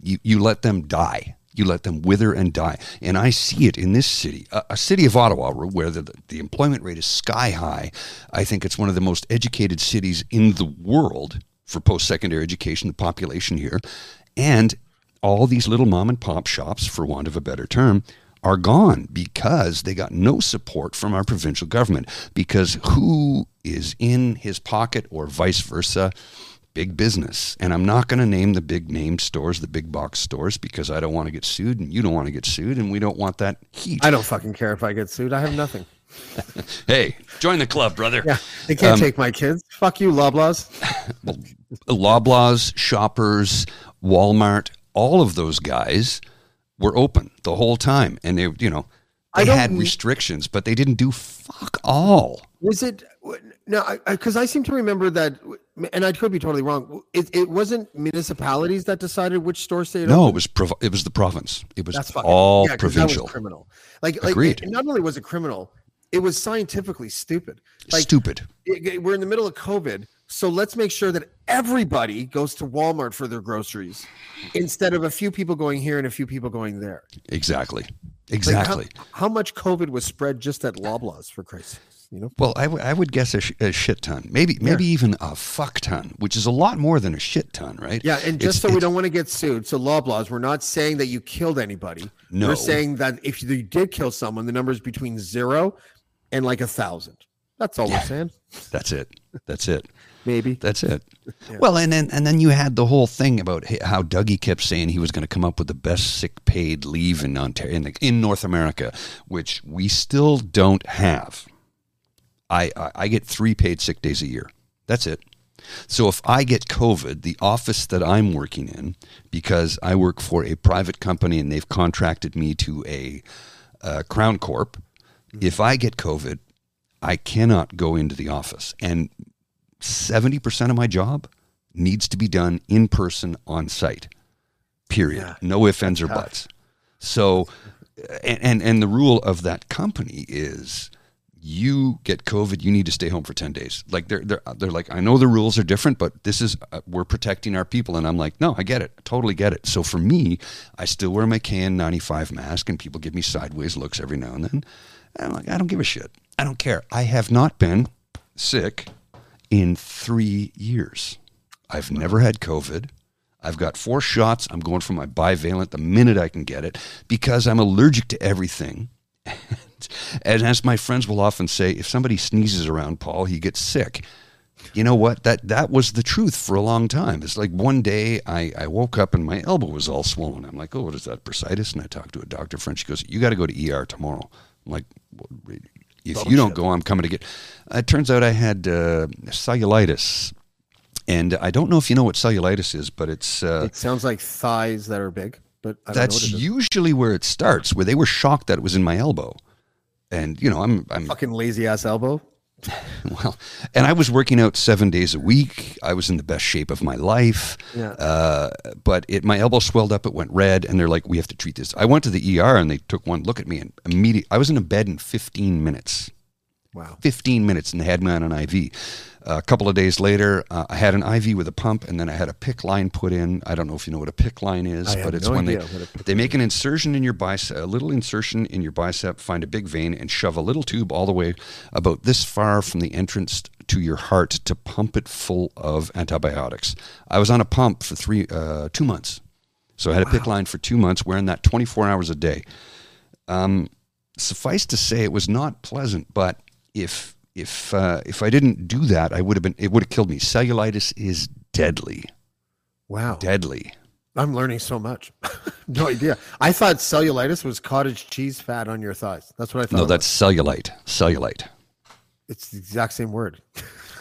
you, you let them die. You let them wither and die. And I see it in this city, a, a city of Ottawa, where the, the employment rate is sky high. I think it's one of the most educated cities in the world for post secondary education, the population here. And all these little mom and pop shops, for want of a better term, are gone because they got no support from our provincial government. Because who is in his pocket or vice versa? Big business. And I'm not going to name the big name stores, the big box stores, because I don't want to get sued and you don't want to get sued and we don't want that heat. I don't fucking care if I get sued. I have nothing. [LAUGHS] hey, join the club, brother. Yeah. They can't Um, take my kids. Fuck you, Loblaws. [LAUGHS] Loblaws, Shoppers, Walmart, all of those guys were open the whole time, and they, you know, I they had restrictions, but they didn't do fuck all. Was it no? Because I, seem to remember that, and I could be totally wrong. It, it wasn't municipalities that decided which store stayed No, open. it was prov- it was the province. It was That's all yeah, 'cause that was provincial. criminal. Like, like Agreed. it- not only was it criminal, it was scientifically stupid. Like, Stupid. it- we're in the middle of COVID, so let's make sure that everybody goes to Walmart for their groceries instead of a few people going here and a few people going there. Exactly. Like, Exactly. how, how much COVID was spread just at Loblaws for Christ's sake, you know? well, I, w- I would guess a, sh- a shit ton, maybe maybe even a fuck ton, which is a lot more than a shit ton, right? Yeah, and It's- just so we don't want to get sued, so Loblaws, we're not saying that you killed anybody. No. We're saying that if you did kill someone, the number is between zero and like a thousand. That's all we're saying. That's it. That's it. Maybe. That's it. Well, and then and then you had the whole thing about h- how Dougie kept saying he was going to come up with the best sick paid leave in Ontario in, the, in North America, which we still don't have. I, I I get three paid sick days a year. That's it. So if I get COVID, the office that I'm working in, because I work for a private company and they've contracted me to a uh, Crown Corp, if I get COVID, I cannot go into the office. And 70% of my job needs to be done in person on site. Period. Yeah, no ifs, ands, or buts. So, and, and and the rule of that company is you get COVID, you need to stay home for 10 days. Like they're, they're, they're like, I know the rules are different, but this is, uh, we're protecting our people. And I'm like, no, I get it. I totally get it. So for me, I still wear my KN95 mask and people give me sideways looks every now and then. And I'm like, I don't give a shit. I don't care. I have not been sick in three years. I've never had COVID. I've got four shots. I'm going for my bivalent the minute I can get it because I'm allergic to everything. [LAUGHS] And as my friends will often say, if somebody sneezes around Paul, he gets sick. You know what? That that was the truth for a long time. It's like one day I, I woke up and my elbow was all swollen. I'm like, oh, what is that, bursitis? And I talked to a doctor friend. She goes, you got to go to ER tomorrow. I'm like, "What- if you don't go, I'm coming to get. It turns out I had uh, cellulitis, and I don't know if you know what cellulitis is, but it's uh, It sounds like thighs that are big, but I don't that's know what it is. usually where it starts. Where they were shocked that it was in my elbow, and you know I'm I'm fucking lazy ass elbow. [LAUGHS] well, and I was working out seven days a week. I was in the best shape of my life. Yeah. Uh, but it, my elbow swelled up. It went red, and they're like, "We have to treat this." I went to the ER, and they took one look at me, and immediately I was in a bed in 15 minutes. Wow. 15 minutes, and they had me on an IV. a couple of days later, uh, I had an IV with a pump, and then I had a PICC line put in. I don't know if you know what a PICC line is, I but it's no when they idea what a PICC they make an insertion in your bicep, a little insertion in your bicep, find a big vein, and shove a little tube all the way about this far from the entrance to your heart to pump it full of antibiotics. I was on a pump for three, uh, two months, so I had a PICC line for two months, wearing that 24 hours a day. Um, suffice to say, it was not pleasant. But if if uh, if I didn't do that, I would have been. It would have killed me. Cellulitis is deadly. Wow. Deadly. I'm learning so much. [LAUGHS] no idea. I thought cellulitis was cottage cheese fat on your thighs. That's what I thought. No, that's cellulite. Cellulite. it's the exact same word. [LAUGHS]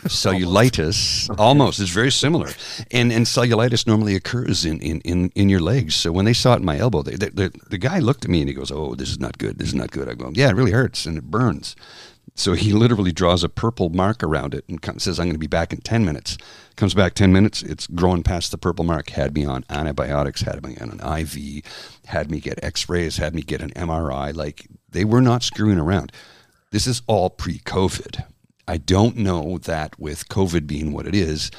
cellulitis almost is very similar and and cellulitis normally occurs in in in, in your legs so when they saw it in my elbow they, they, the, the guy looked at me and he goes oh this is not good this is not good i go yeah it really hurts and it burns So he literally draws a purple mark around it and says, I'm going to be back in 10 minutes. Comes back 10 minutes, it's growing past the purple mark. Had me on antibiotics, had me on an IV, had me get x rays, had me get an MRI. Like they were not screwing around. This is all pre COVID. I don't know that with COVID being what it is,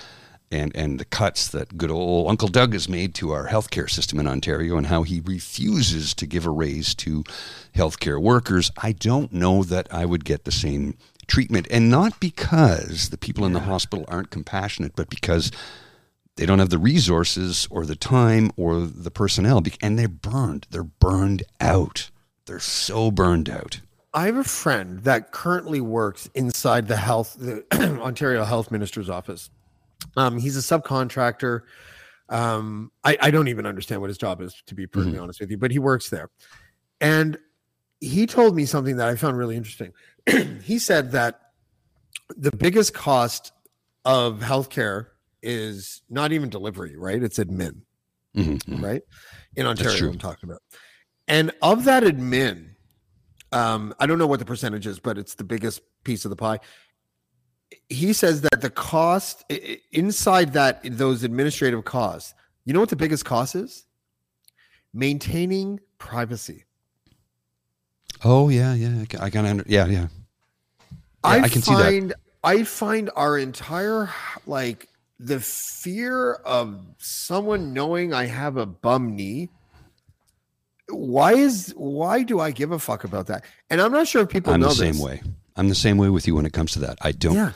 and and the cuts that good old Uncle Doug has made to our healthcare system in Ontario and how he refuses to give a raise to healthcare workers, I don't know that I would get the same treatment. And not because the people in the hospital aren't compassionate, but because they don't have the resources or the time or the personnel and they're burned. They're burned out. They're so burned out. I have a friend that currently works inside the health, the [CLEARS THROAT] Ontario Health Minister's office. Um, he's a subcontractor. Um, I, I don't even understand what his job is, to be perfectly honest with you, but he works there. And he told me something that I found really interesting. [CLEARS THROAT] he said that the biggest cost of healthcare is not even delivery, right? It's admin, Mhm. right? In Ontario. I'm talking about. And of that admin, um, I don't know what the percentage is, but it's the biggest piece of the pie. He says that the cost inside that those administrative costs, you know what the biggest cost is? Maintaining privacy. Oh yeah, yeah. I kind of under, yeah, yeah. I, I can see that. I find our entire like the fear of someone knowing I have a bum knee. Why is why do I give a fuck about that? And I'm not sure if people I'm know the same this. way. I'm the same way with you when it comes to that. I don't. Yeah.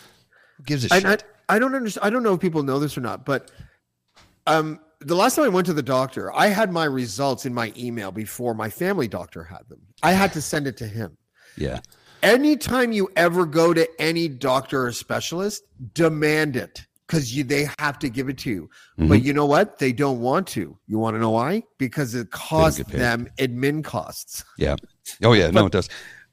Gives a I, shit? I, I don't understand. I don't know if people know this or not, but um, the last time I went to the doctor, I had my results in my email before my family doctor had them. I had to send it to him. yeah. Anytime you ever go to any doctor or specialist, demand it because you they have to give it to you. Mm-hmm. But you know what? They don't want to. You want to know why? Because it costs them admin costs. Yeah. Oh yeah. no, it does.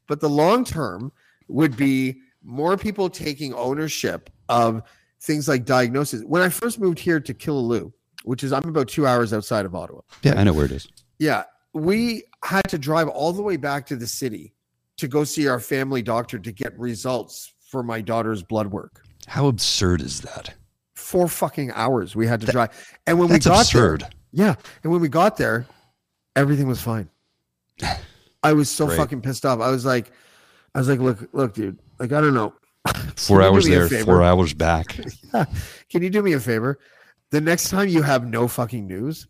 But the long term would be more people taking ownership of things like diagnosis. When I first moved here to Killaloe, which is I'm about two hours outside of Ottawa. Yeah, I know where it is. Yeah, we had to drive all the way back to the city to go see our family doctor to get results for my daughter's blood work. How absurd is that? Four fucking hours we had to drive. And when we got absurd. there, yeah, and when we got there, everything was fine. [SIGHS] I was so Great. fucking pissed off. I was like, I was like, look, look, dude, like I don't know. [LAUGHS] Four you hours there, four hours back. [LAUGHS] yeah. Can you do me a favor? The next time you have no fucking news,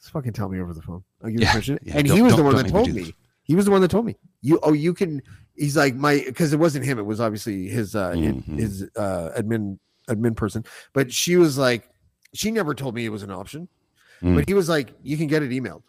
just fucking tell me over the phone. I'll give you Yeah, permission. yeah, and he was the one that me told me. He was the one that told me. You oh you can. He's like my because it wasn't him. It was obviously his uh Mhm. his uh admin admin person. But she was like, she never told me it was an option. Mm. But he was like, you can get it emailed.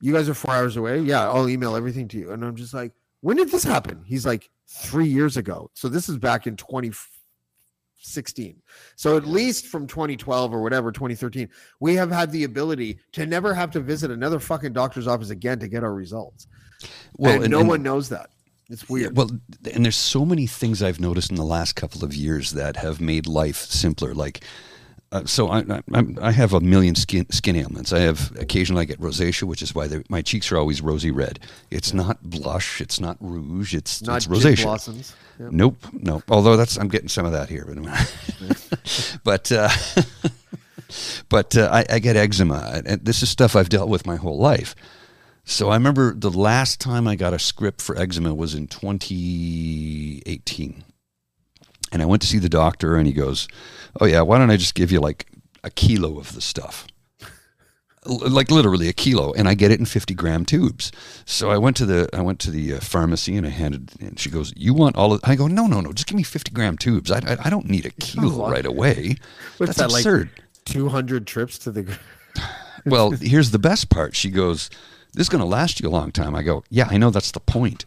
You guys are four hours away. Yeah, I'll email everything to you. And I'm just like, when did this happen? He's like, three years ago. So this is back in 2016. So at least from 2012 or whatever, 2013, we have had the ability to never have to visit another fucking doctor's office again to get our results. Well, and, and- no and- one knows that. It's weird. Well, and there's so many things I've noticed in the last couple of years that have made life simpler. Like, uh, so I, I, I'm- have a million skin skin ailments. I have occasionally I get rosacea, which is why my cheeks are always rosy red. It's not blush. It's not rouge. It's Not it's rosacea. Yeah. Nope, nope. Although that's I'm getting some of that here, but [LAUGHS] [LAUGHS] but uh, [LAUGHS] but uh, I, I get eczema, and this is stuff I've dealt with my whole life. So I remember the last time I got a script for eczema was in 2018, and I went to see the doctor, and he goes, "Oh yeah, why don't I just give you like a kilo of the stuff?" Like literally a kilo and i get it in 50 gram tubes. So i went to the i went to the uh, pharmacy and i handed and she goes you want all of i go no no no just give me 50 gram tubes. I, I, I don't need a kilo right away. What's that's that, like- absurd. 200 trips to the. [LAUGHS] well here's the best part. She goes this is going to last you a long time. I go yeah i know that's the point.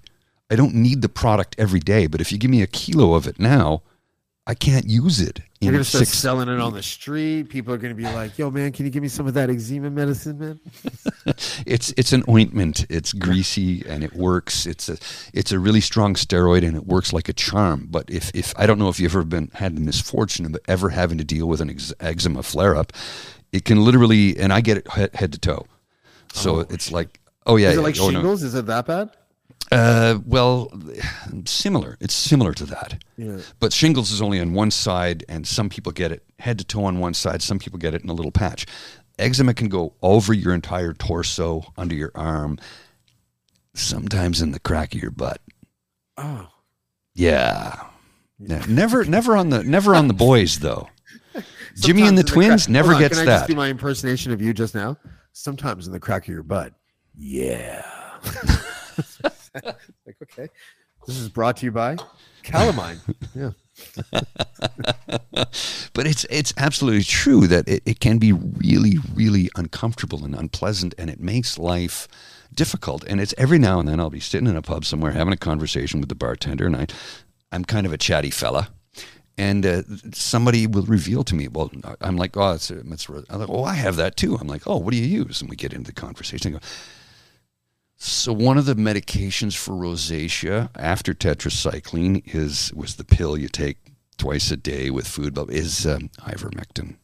I don't need the product every day but if you give me a kilo of it now i can't use it You're gonna start six selling it on the street. People are gonna be like, "Yo, man, can you give me some of that eczema medicine, man?" [LAUGHS] It's it's an ointment. It's greasy and it works. It's a it's a really strong steroid and it works like a charm. But if, if I don't know if you've ever been had the misfortune of ever having to deal with an ex- eczema flare up, it can literally and I get it head, head to toe. Oh, so it's like oh yeah, Is it yeah. like oh, no. shingles? Is it that bad? Uh, well, similar. It's similar to that. Yeah. But shingles is only on one side, and some people get it head to toe on one side. Some people get it in a little patch. Eczema can go over your entire torso, under your arm, sometimes in the crack of your butt. Oh. Yeah. Ne- Never, never on the, never on the [LAUGHS] boys though. Jimmy and the in twins crack- never Hold on, gets can I just that. do my impersonation of you just now? Sometimes in the crack of your butt. Yeah. [LAUGHS] [LAUGHS] like, okay. This is brought to you by Calamine. [LAUGHS] yeah. [LAUGHS] but it's it's absolutely true that it, it can be really really uncomfortable and unpleasant and it makes life difficult and it's every now and then i'll be sitting in a pub somewhere having a conversation with the bartender and i i'm kind of a chatty fella and uh, somebody will reveal to me well i'm like oh it's, it's I'm like, oh i have that too i'm like oh what do you use and we get into the conversation I go, so one of the medications for rosacea after tetracycline is was the pill you take twice a day with food, is um, ivermectin.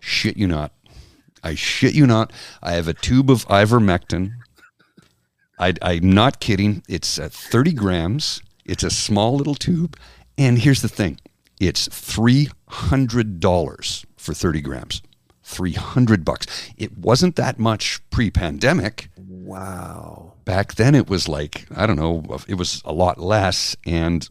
Shit you not. I shit you not. I have a tube of ivermectin. I, I'm not kidding. It's uh, 30 grams. It's a small little tube. And here's the thing it's $300 for 30 grams. 300 bucks. It wasn't that much pre pandemic Wow. back then it was like I don't know, it was a lot less, and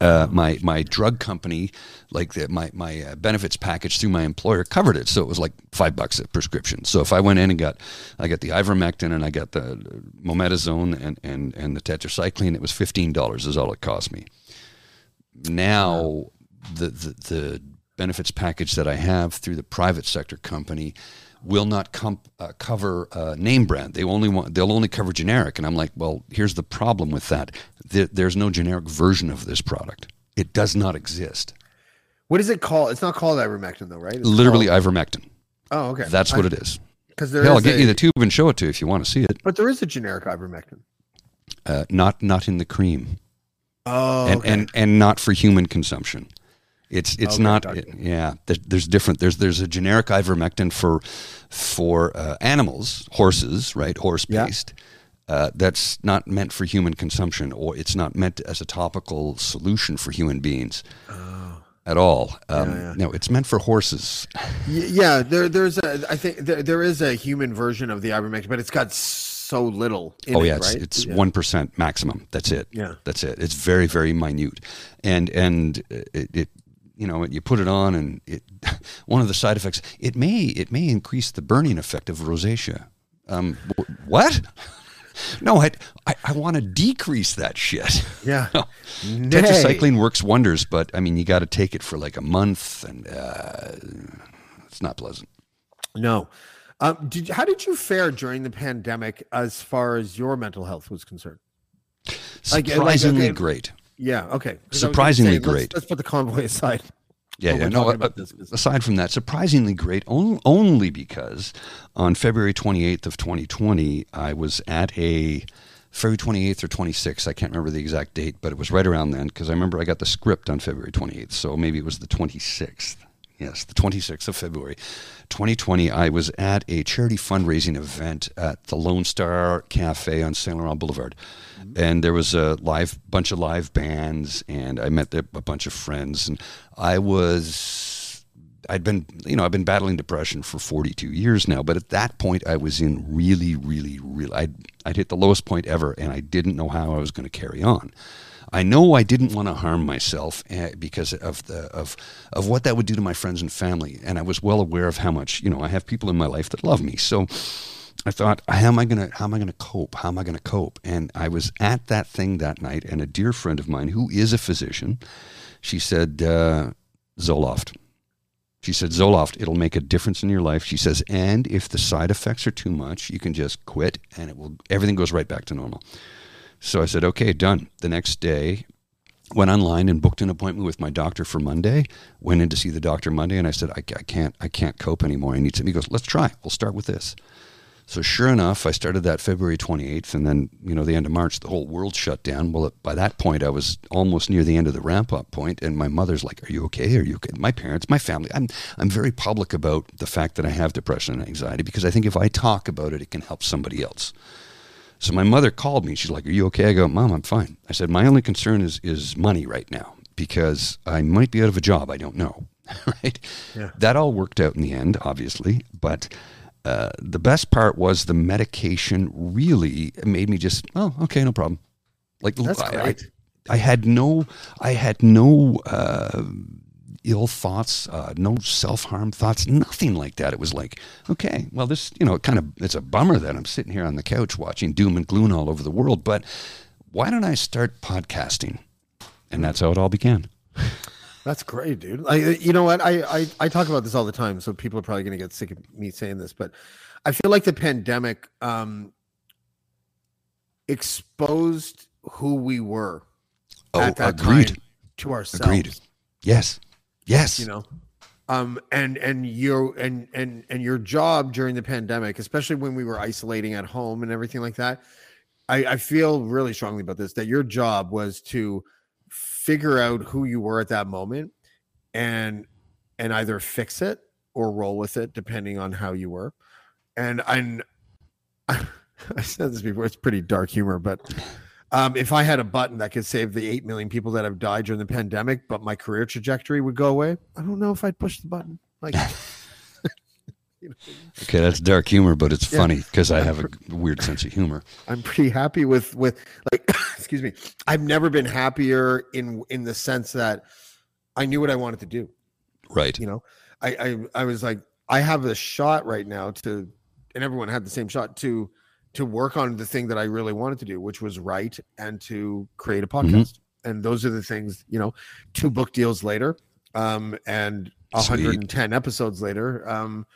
uh, my my drug company, like the, my my uh, benefits package through my employer covered it, so it was like five bucks a prescription. So if I went in and got, I got the ivermectin and I got the mometasone and and and the tetracycline, it was fifteen dollars is all it cost me. Now the, the the benefits package that I have through the private sector company will not com- uh, cover uh, name brand. They only want they'll only cover generic, and I'm like, well, here's the problem with that. There, there's no generic version of this product. It does not exist. What is it called? It's not called ivermectin, though, right? It's Literally called- ivermectin. oh, okay. That's what it is. Because there Hell, I'll get a- you the tube and show it to you if you want to see it. But there is a generic ivermectin. Uh, not not in the cream, Oh, and, okay. and and not for human consumption. It's it's Okay, not it- yeah. There, there's different. There's there's a generic ivermectin for for uh, animals, horses, right? Horse Yeah. based. Uh, that's not meant for human consumption, or it's not meant as a topical solution for human beings at all. Um, Oh. yeah. No, it's meant for horses. Yeah, there, there's a. I think there, there is a human version of the ivermectin, but it's got so little. In oh it, yeah, it's right? it's Yeah. one maximum. That's it. Yeah. that's it. It's very very minute, and and it, it you know you put it on and it [LAUGHS] one of the side effects it may it may increase the burning effect of rosacea. Um, what? [LAUGHS] No, I I, I want to decrease that shit. [LAUGHS] Yeah. Nay. Tetracycline works wonders, but I mean you got to take it for like a month, and uh, it's not pleasant. No. Um, did how did you fare during the pandemic as far as your mental health was concerned? Like- like, Surprisingly okay, great. Yeah. Okay. I was gonna Surprisingly let's- great. Let's, put the convoy [LAUGHS] aside. Yeah, yeah. No, uh, aside from that, surprisingly great, only, only because on February 28th of 2020, I was at a February 28th or 26th, I can't remember the exact date, but it was right around then because I remember I got the script on February 28th, so maybe it was the 26th. Yes, the 26th of February, 2020. I was at a charity fundraising event at the Lone Star Cafe on Saint Laurent Boulevard, and there was a live bunch of live bands, and I met a bunch of friends, and I was I'd been, you know, I've been battling depression for 42 years now, but at that point I was in really, really, really, I'd, I'd hit the lowest point ever and I didn't know how I was going to carry on. I know I didn't want to harm myself eh, because of the of of what that would do to my friends and family, and I was well aware of how much you know I have people in my life that love me. So I thought, how am I gonna how am I gonna cope? How am I gonna cope? And I was at that thing that night, and a dear friend of mine who is a physician, she said, uh, Zoloft. She said, Zoloft, it'll make a difference in your life. She says, and if the side effects are too much, you can just quit, and it will everything goes right back to normal. So I said, okay, done. The next day, went online and booked an appointment with my doctor for Monday. Went in to see the doctor Monday, and I said, I, I can't, I can't cope anymore. I need some. He goes, let's try. We'll start with this. So sure enough, I started that February 28th, and then you know the end of March, the whole world shut down. Well, by that point, I was almost near the end of the ramp up point, and my mother's like, "Are you okay? Are you okay?" My parents, my family. I'm I'm very public about the fact that I have depression and anxiety because I think if I talk about it, it can help somebody else. So my mother called me. She's like, "Are you okay?" I go, "Mom, I'm fine." I said, "My only concern is is money right now because I might be out of a job. I don't know." [LAUGHS] right? Yeah. That all worked out in the end, obviously, but uh, the best part was the medication really made me just, oh, okay, no problem. Like That's I, I- great. I had no, I had no uh, ill thoughts, uh, no self harm thoughts, nothing like that. It was like, okay, well, this, you know, kind of, it's a bummer that I'm sitting here on the couch watching doom and gloom all over the world, but why don't I start podcasting? And that's how it all began. That's great, dude. I, you know what? I, I I talk about this all the time, so people are probably going to get sick of me saying this, but I feel like the pandemic um, exposed who we were Oh, at that agreed. time to ourselves. Agreed. Yes. Yes. You know, um, and and your and and and your job during the pandemic, especially when we were isolating at home and everything like that. I, I feel really strongly about this that your job was to figure out who you were at that moment and and either fix it or roll with it depending on how you were. And i'm [LAUGHS] i said this before it's pretty dark humor but um, if i had a button that could save the 8 million people that have died during the pandemic but my career trajectory would go away i don't know if i'd push the button. Like [LAUGHS] Okay, that's dark humor, but it's Yeah. funny because I have a weird sense of humor. I'm pretty happy with with like [COUGHS] excuse me. I've never been happier in in the sense that I knew what I wanted to do. Right. You know, I I, I was like I have a shot right now to, and everyone had the same shot to to work on the thing that I really wanted to do, which was write and to create a podcast. And those are the things you know. Two book deals later, um, and Sweet. 110 episodes later, um,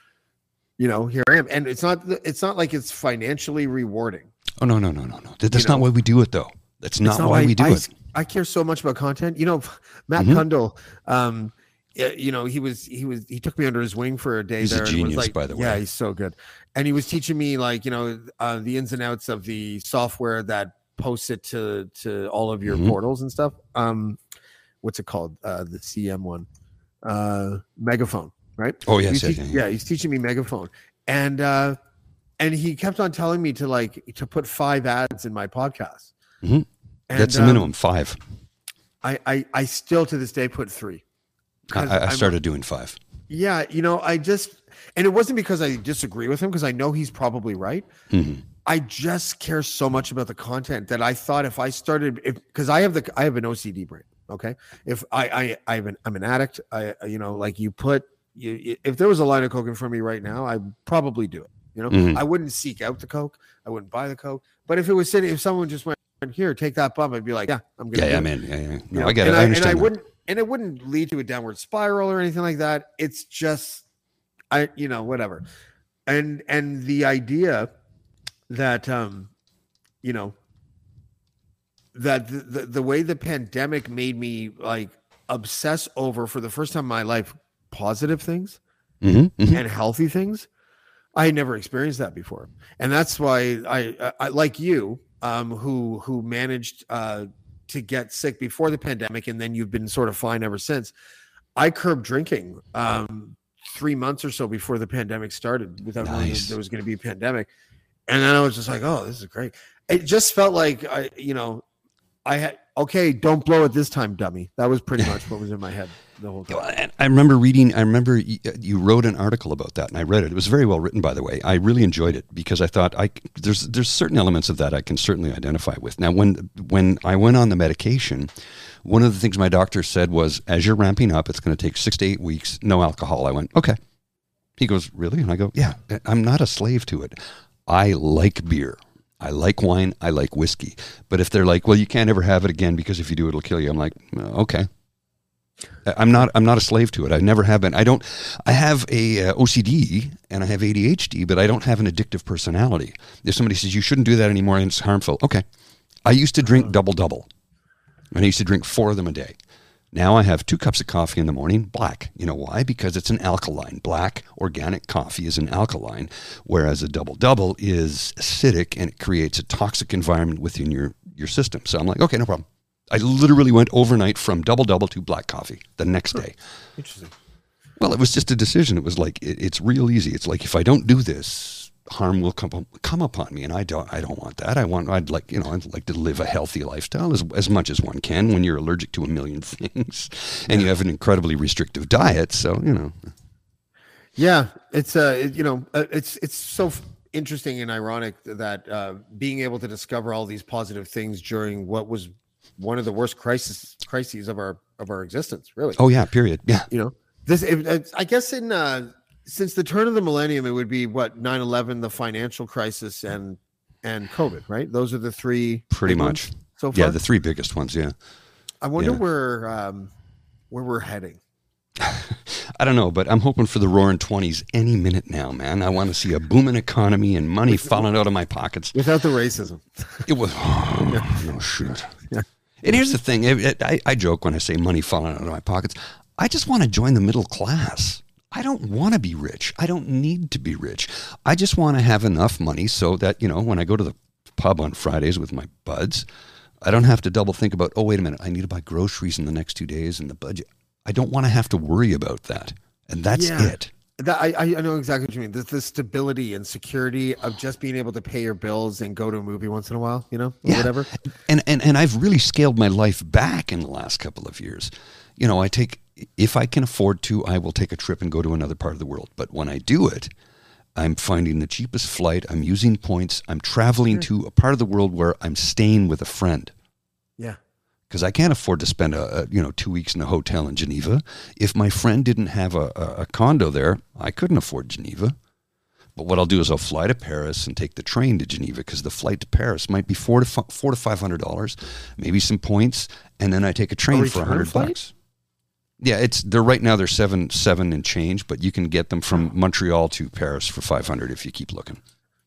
you know, here I am. And it's not it's not like it's financially rewarding. Oh no, no, no, no, no. That's You know, not why we do it, though. That's not, It's why we do I, it. I care so much about content. You know, [LAUGHS] Matt Mhm. Cundill, um, you know, he was he was he took me under his wing for a day He's a there. was genius, like, by the way. Yeah, he's so good. And he was teaching me like, you know, uh, the ins and outs of the software that posts it to to all of your Mhm. portals and stuff. Um, what's it called? Uh, the CM one, uh, Megaphone, right? Oh yes, He's yes, teach- yeah, yeah. he's teaching me megaphone, and uh, and he kept on telling me to like to put five ads in my podcast. Mhm. And, That's the um, minimum five. I, I I still to this day put three. I, I- I I'm- started doing five. Yeah, you know, I just and it wasn't because I disagree with him because I know he's probably right. Mhm. I just care so much about the content that I thought if I started if because I have the I have an OCD brain. Okay, if I I I have an, I'm an addict. I- you know like you put you if there was a line of coke in front of me right now, I'd probably do it. You know, Mhm. I wouldn't seek out the coke. I wouldn't buy the coke. But if it was sitting, if someone just went here, take that bump, I'd be like, yeah, I'm gonna. Yeah, yeah, it." man. Yeah, yeah. No, I get it. and I and. I that. wouldn't, and it wouldn't lead to a downward spiral or anything like that. It's just, I, you know, whatever. And and the idea that, um, you know, that the, the, the way the pandemic made me like obsess over for the first time in my life positive things Mhm, mhm. and healthy things. I had never experienced that before, and that's why I, I like you, um, who who managed uh, to get sick before the pandemic, and then you've been sort of fine ever since. I curbed drinking um, three months or so before the pandemic started, without knowing Nice. that there was going to be a pandemic, and then I was just like, "Oh, this is great." It just felt like I, you know, I had okay, don't blow it this time, dummy. That was pretty [LAUGHS] much what was in my head the whole time. and I remember reading. I remember you, you wrote an article about that, and I read it. It was very well written, by the way. I really enjoyed it because I thought I there's there's certain elements of that I can certainly identify with. Now, when when I went on the medication, one of the things my doctor said was, as you're ramping up, it's going to take six to eight weeks, no alcohol. I went, okay. He goes, really? And I go, yeah. I'm not a slave to it. I like beer. I like wine. I like whiskey. But if they're like, well, you can't ever have it again because if you do, it'll kill you. I'm like, "Uh, okay. I'm not. I'm not a slave to it. I never have been. I don't. I have a uh, OCD and I have ADHD, but I don't have an addictive personality. If somebody says you shouldn't do that anymore and it's harmful, okay. I used to drink double double, and I used to drink four of them a day. Now I have two cups of coffee in the morning, black. You know why? Because it's an alkaline. Black organic coffee is an alkaline, whereas a double double is acidic and it creates a toxic environment within your your system. So I'm like, okay, no problem. I literally went overnight from double double to black coffee the next day. Interesting. Well, it was just a decision. It was like it, it's real easy. It's like if I don't do this, harm will come come upon me, and I don't I don't want that. I want I'd like you know I'd like to live a healthy lifestyle as as much as one can when you're allergic to a million [LAUGHS] things, and you have an incredibly restrictive diet. So you know, Yeah, it's uh, it- you know, uh, it's it's so f- interesting and ironic that uh, being able to discover all these positive things during what was one of the worst crisis crises of our of our existence, really. oh yeah, period, yeah. You know, this it, I guess in uh, since the turn of the millennium, it would be what 9-11, the financial crisis, and and COVID, right? Those are the three Pretty much. so far. Yeah, the three biggest ones. Yeah. I wonder yeah. where um, where we're heading. [LAUGHS] I don't know, but I'm hoping for the roaring twenties any minute now, man. I want to see a booming economy and money falling out of my pockets. Without the racism, It was [LAUGHS] no shit. And here's the thing: it- it- I, I joke when I say money falling out of my pockets. I just want to join the middle class. I don't want to be rich. I don't need to be rich. I just want to have enough money so that you know when I go to the pub on Fridays with my buds, I don't have to double think about. Oh, wait a minute! I need to buy groceries in the next two days and the budget. I don't want to have to worry about that, and that's Yeah. it. That I, I know exactly what you mean. The, the stability and security of just being able to pay your bills and go to a movie once in a while, you know, or Yeah. whatever. And, and and I've really scaled my life back in the last couple of years. You know, I take if I can afford to, I will take a trip and go to another part of the world. But when I do it, I'm finding the cheapest flight. I'm using points. I'm traveling to a part of the world where I'm staying with a friend. Because I can't afford to spend a, a you know two weeks in a hotel in Geneva. If my friend didn't have a, a, a condo there, I couldn't afford Geneva. But what I'll do is I'll fly to Paris and take the train to Geneva because the flight to Paris might be four to fi- four to five hundred dollars, maybe some points, and then I take a train for a return hundred bucks. Yeah, it's they're right now they're seven seven and change, but you can get them from Montreal to Paris for five hundred if you keep looking.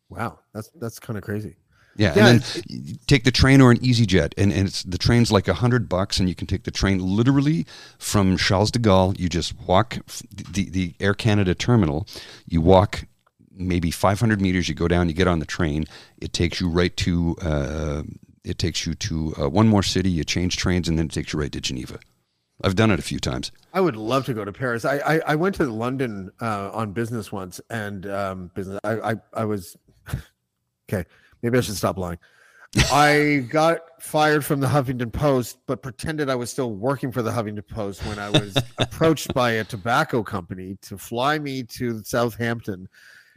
Wow. That's that's kind of crazy. Yeah, Yeah, and then take the train or an EasyJet, and, and it's the train's like a hundred bucks, and you can take the train literally from Charles de Gaulle. You just walk the the Air Canada terminal. You walk maybe 500 meters. You go down. You get on the train. It takes you right to. Uh, it takes you to uh, one more city. You change trains, and then it takes you right to Geneva. I've done it a few times. I would love to go to Paris. I I, I went to London uh, on business once, and um, business. I I, I was [LAUGHS] okay. Maybe I should stop lying. I got fired from the Huffington Post, but pretended I was still working for the Huffington Post when I was [LAUGHS] approached by a tobacco company to fly me to Southampton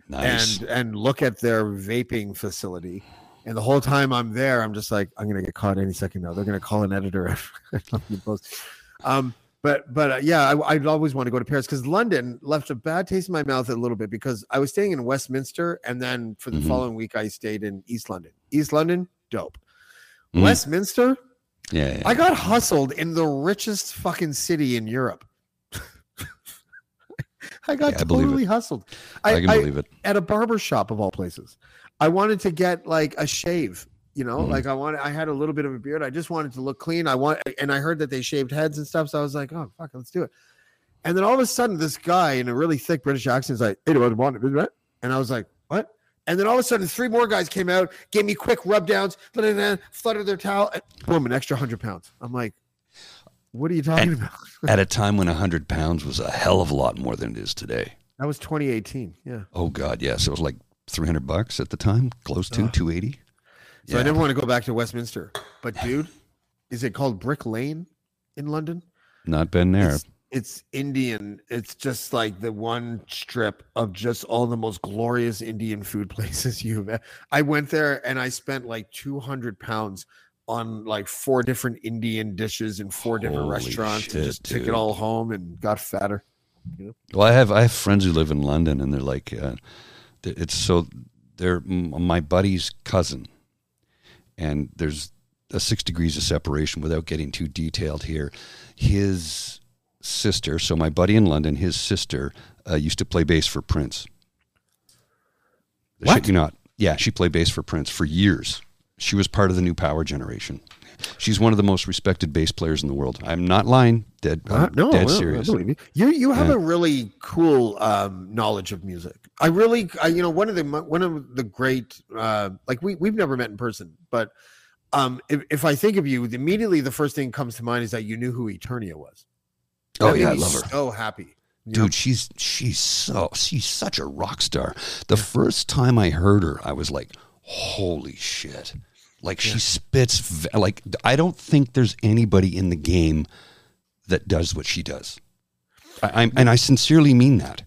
Nice. and and look at their vaping facility. And the whole time I'm there, I'm just like, I'm gonna get caught any second now. They're gonna call an editor. at the [LAUGHS] Huffington Post. Um, but but uh, yeah, I, I'd always want to go to Paris because London left a bad taste in my mouth a little bit because I was staying in Westminster, and then for the Mhm. following week I stayed in East London. East London, dope. Mhm. Westminster, yeah, yeah. I got hustled in the richest fucking city in Europe. [LAUGHS] I got Yeah, I totally hustled. I can believe it. at a barber shop of all places. I wanted to get like a shave, you know, mm-hmm. like I wanted, I had a little bit of a beard. I just wanted to look clean. I want, and I heard that they shaved heads and stuff. So I was like, oh, fuck, let's do it. And then all of a sudden, this guy in a really thick British accent is like, hey, do you want it? And I was like, what? And then all of a sudden, three more guys came out, gave me quick rub downs, fluttered their towel, and boom, an extra 100 pounds. I'm like, what are you talking at, about? [LAUGHS] at a time when 100 pounds was a hell of a lot more than it is today. That was 2018. Yeah. Oh, God. Yes. It was like 300 bucks at the time, close to uh, 280. So yeah. I never want to go back to Westminster. But dude, is it called Brick Lane in London? Not been there. It's, it's, Indian. It's just like the one strip of just all the most glorious Indian food [LAUGHS] places you've. I went there and I spent like two hundred pounds on like four different Indian dishes in four different restaurants shit, and just dude. took it all home and got fatter. You know? Well, I have I have friends who live in London and they're like, uh, it's so they're my buddy's cousin and there's a six degrees of separation. Without getting too detailed here, his sister, so my buddy in London, his sister uh, used to play bass for Prince. What? Shit you not? Yeah, she played bass for Prince for years. She was part of the new power generation. She's one of the most respected bass players in the world. I'm not lying. Dead, Uh, I'm no, dead serious. I believe you. You you have Yeah. a really cool um, knowledge of music. I really, I, you know, one of the one of the great, uh, like we we've never met in person, but um, if, if I think of you, immediately the first thing that comes to mind is that you knew who Eternia was. Oh That made yeah, I love her. So happy. dude she's she's so she's such a rock star the first time i heard her i was like holy shit like she spits like i don't think there's anybody in the game that does what she does. I, I'm, and i sincerely mean that.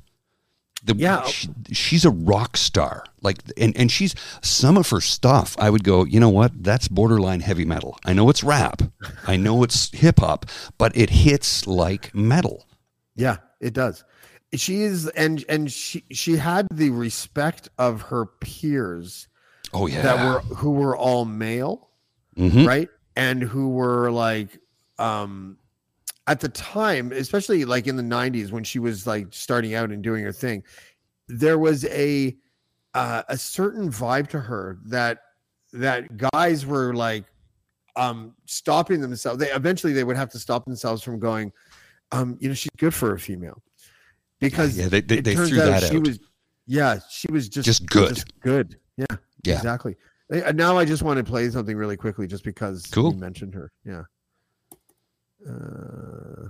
The, Yeah. she, she's a rock star. Like and, and she's some of her stuff i would go you know what? That's borderline heavy metal. I know it's rap. I know it's hip-hop but it hits like metal. Yeah, it does. She is, and and she she had the respect of her peers oh yeah that were who were all male, Mhm. right, and who were like, um, at the time, especially like in the '90s when she was like starting out and doing her thing, there was a uh, a certain vibe to her that that guys were like um stopping themselves they eventually they would have to stop themselves from going um you know she's good for a female because yeah, they- they- they turns threw out that she out. was yeah she was just Just good. good yeah Yeah. exactly now i just want to play something really quickly just because Cool. you mentioned her yeah uh,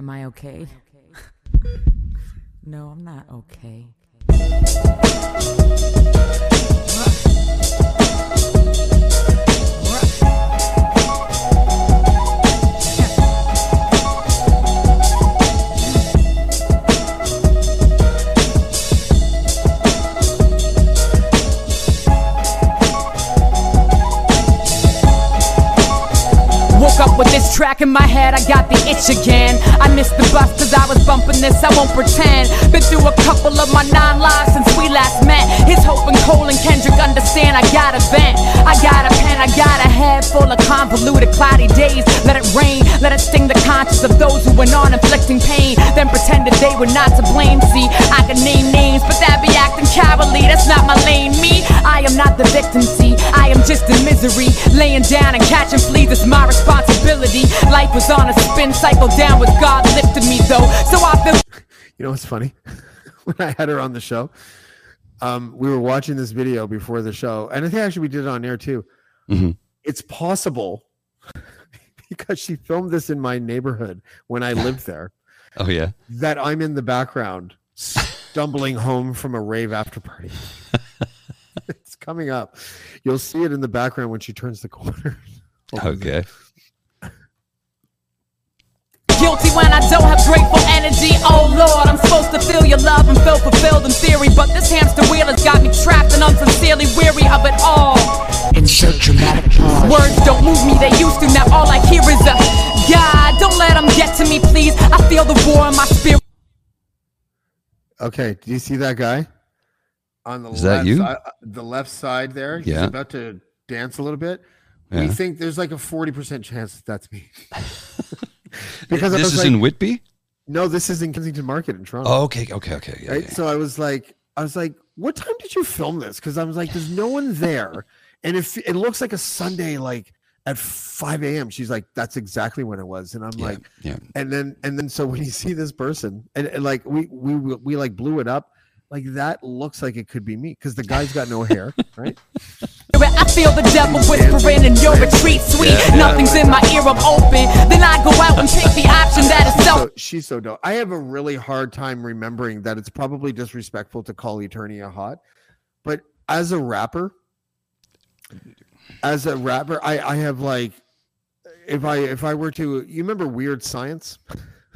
Am I okay? [LAUGHS] no, I'm not okay. Woke up with this track in my head, I got the itch again. I missed the bus cause I was bumping this, I won't pretend. Been through a couple of my nine lives since we last met. His Hope and Cole and Kendrick understand I got a vent. I got a pen, I got a head full of convoluted, cloudy days. Let it rain, let it sting the conscience of those who went on inflicting pain. Then pretended they were not to blame. See, I can name names, but that be acting cowardly. That's not my lane. Me, I am not the victim. See, just in misery. Laying down and catching fleas is my responsibility. Life was on a spin cycle down with God lifted me though. So I feel [LAUGHS] You know what's funny? [LAUGHS] when I had her on the show, um, we were watching this video before the show, and I think actually we did it on air too. Mhm. It's possible [LAUGHS] because she filmed this in my neighborhood when I lived there oh yeah that I'm in the background stumbling home from a rave after party. It's coming up. You'll see it in the background when she turns the corner. [LAUGHS] okay guilty when I don't have grateful energy. Oh Lord, I'm supposed to feel your love and feel fulfilled in theory, but this hamster wheel has got me trapped and I'm sincerely weary of it all. Insert dramatic pause. Words don't move me, they used to. Now all I hear is a God. Don't let them get to me, please. I feel the war in my spirit. Okay, do you see that guy on the Is that left you? side, uh, the left side there? Yeah. He's Yeah. about to dance a little bit. We think there's like a forty percent chance that that's me. [LAUGHS] because this is like, in whitby no, this is in Kensington Market in Toronto. oh, okay okay okay yeah, right? yeah. So I was like, I was like, what time did you film this? Because I was like, there's no one there, [LAUGHS] and if it looks like a Sunday, like at 5 a.m. She's like, that's exactly when it was, and I'm yeah, like, yeah and then and then so when you see this person and, and like we we we like blew it up like that looks like it could be me because the guy's got no [LAUGHS] hair right I feel the devil whispering in your retreat, sweet. Yeah, yeah. Nothing's in my ear, I'm open. Then I go out and pick the option that is self. so she's so dope i have a really hard time remembering that it's probably disrespectful to call eternia hot but as a rapper as a rapper i i have like if i if i were to you remember weird science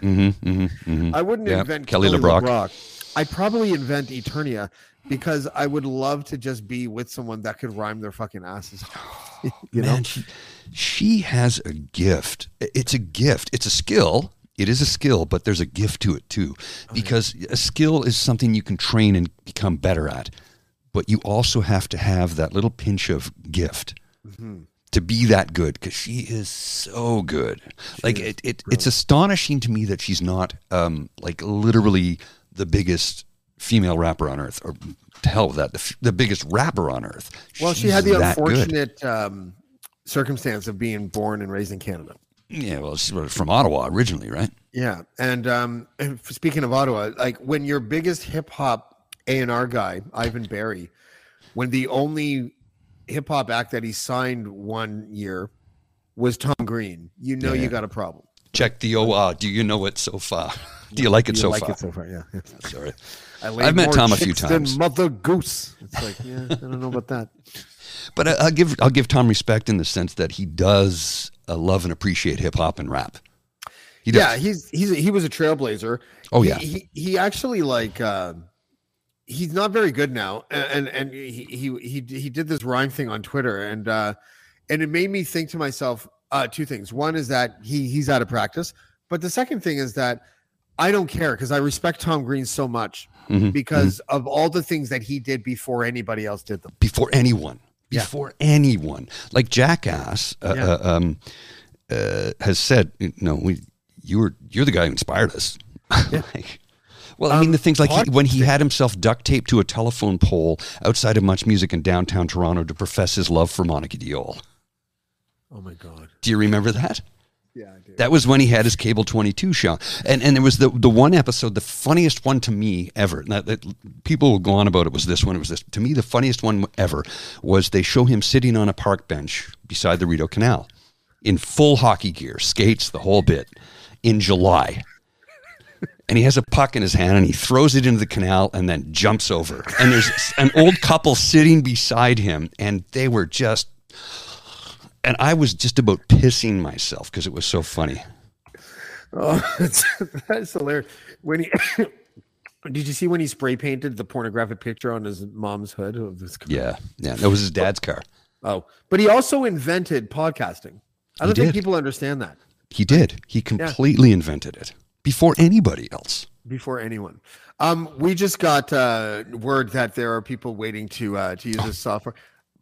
mm-hmm, mm-hmm, mm-hmm. I wouldn't Yeah, invent Kelly Kelly, LeBrock. LeBrock. I'd probably invent Eternia because I would love to just be with someone that could rhyme their fucking asses [GASPS] you know? Man, she, she has a gift. It's a gift. It's a skill. It is a skill, but there's a gift to it too. Because a skill is something you can train and become better at. But you also have to have that little pinch of gift to be that good because she is so good. like it, it it's astonishing to me that she's not um, like literally the biggest female rapper on earth or to hell with that the, f- the biggest rapper on earth. Well, she had the unfortunate um, circumstance of being born and raised in Canada. Yeah, well, she's from Ottawa originally, right? Yeah, and um, and speaking of Ottawa, like when your biggest hip hop A and R guy, Ivan Berry, when the only hip hop act that he signed one year was Tom Green, you know Yeah, you got a problem. Check the OR. Do you know it so far? [LAUGHS] Do you like it You so like far? it so far? Yeah. yeah. [LAUGHS] Sorry. I I've met Tom a few times. Mother Goose. It's like, yeah, I don't know about that. [LAUGHS] But I, I'll give I'll give Tom respect in the sense that he does uh, love and appreciate hip hop and rap. He does. Yeah, he's he's he was a trailblazer. Oh, He- yeah. he he actually like uh, he's not very good now, and and he he he he did this rhyme thing on Twitter, and uh, and it made me think to myself uh, two things. One is that he he's out of practice, but the second thing is that I don't care because I respect Tom Green so much Mhm, because of all the things that he did before anybody else did them. before anyone. Yeah. Before anyone, like Jackass uh, Yeah. uh, um, uh, has said, no, we you were you're the guy who inspired us. [LAUGHS] Like, well, I mean, the things like he, when he had himself duct taped to a telephone pole outside of Much Music in downtown Toronto to profess his love for Monica Deol. Oh my god! Do you remember that? Yeah. That was when he had his cable 22 show. And and there was the the one episode, the funniest one to me ever. That, people will go on about it was this one, it was this. To me, the funniest one ever was they show him sitting on a park bench beside the Rideau Canal in full hockey gear, skates, the whole bit, in July. And he has a puck in his hand and he throws it into the canal and then jumps over. And there's an old couple sitting beside him and they were just and I was just about pissing myself because it was so funny. Oh, [LAUGHS] that's, that's hilarious. When he [COUGHS] did you see when he spray painted the pornographic picture on his mom's hood of this? car? Yeah, yeah, that was his dad's car. Oh, but he also invented podcasting. I don't think people understand that He did. He completely invented it before anybody else. before anyone. Um, we just got uh, word that there are people waiting to uh, to use this software.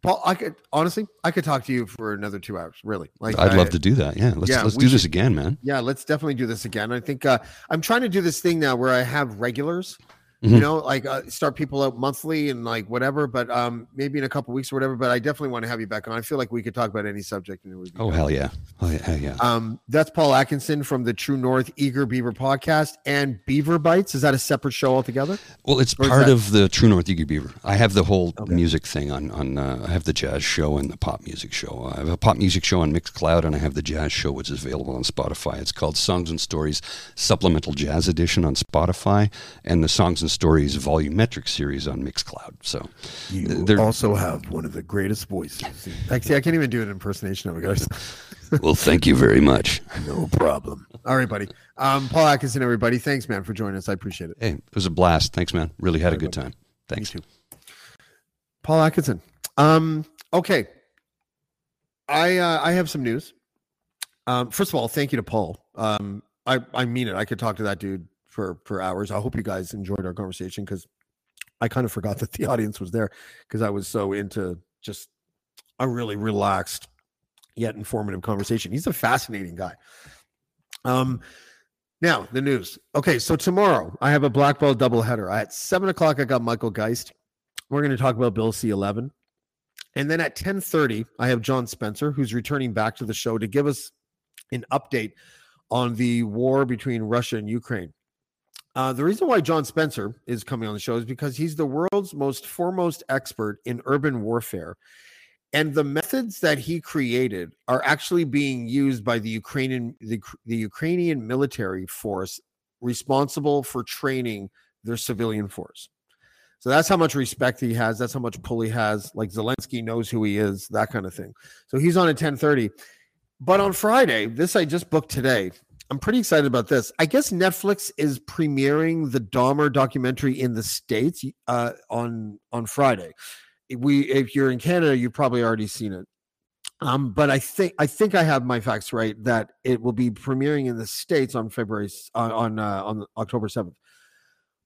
Paul, I could honestly, I could talk to you for another two hours. Really, like I'd I- love to do that. Yeah, let's yeah, let's do this again, man. Yeah, let's definitely do this again. I think uh, I'm trying to do this thing now where I have regulars. Mm-hmm. You know, like uh, start people out monthly and like whatever, but um, maybe in a couple weeks or whatever. But I definitely want to have you back on. I feel like we could talk about any subject and it would be Oh good. hell yeah! Oh hell yeah. Um, that's Paul Atkinson from the True North Eager Beaver podcast and Beaver Bites. Is that a separate show altogether? Well, it's Or part that- of the True North Eager Beaver. I have the whole music thing on on. Uh, I have the jazz show and the pop music show. I have a pop music show on Mixcloud, and I have the jazz show, which is available on Spotify. It's called Songs and Stories Supplemental Jazz Edition on Spotify, and the Songs and Stories Volumetric series on Mixcloud. So You they're also have one of the greatest voices. Actually, I can't even do an impersonation of it, guys. [LAUGHS] well. Thank you very much. no problem. All right, buddy. Um, Paul Atkinson, everybody. Thanks, man, for joining us. I appreciate it. Hey, it was a blast. Thanks, man. Really had a good time. Thanks. too. Paul Atkinson. Um, okay. I uh, I have some news. Um, first of all, thank you to Paul. Um, I I mean it. I could talk to that dude for for hours. I hope you guys enjoyed our conversation because I kind of forgot that the [LAUGHS] audience was there because I was so into just a really relaxed yet informative conversation. He's a fascinating guy. Um, now the news. Okay, so tomorrow I have a black belt doubleheader. At seven o'clock, I got Michael Geist. We're going to talk about Bill C eleven, and then at ten thirty, I have John Spencer, who's returning back to the show to give us an update on the war between Russia and Ukraine. Uh, the reason why John Spencer is coming on the show is because he's the world's most foremost expert in urban warfare. And the methods that he created are actually being used by the Ukrainian the, the Ukrainian military force responsible for training their civilian force. So that's how much respect he has. That's how much pull he has. Like Zelensky knows who he is, that kind of thing. So he's on at 1030. But on Friday, this I just booked today. I'm pretty excited about this. I guess Netflix is premiering the Dahmer documentary in the States uh, on on Friday. We, if you're in Canada, you've probably already seen it. Um, but I think I think I have my facts right that it will be premiering in the states on February s- uh, on uh, on October seventh.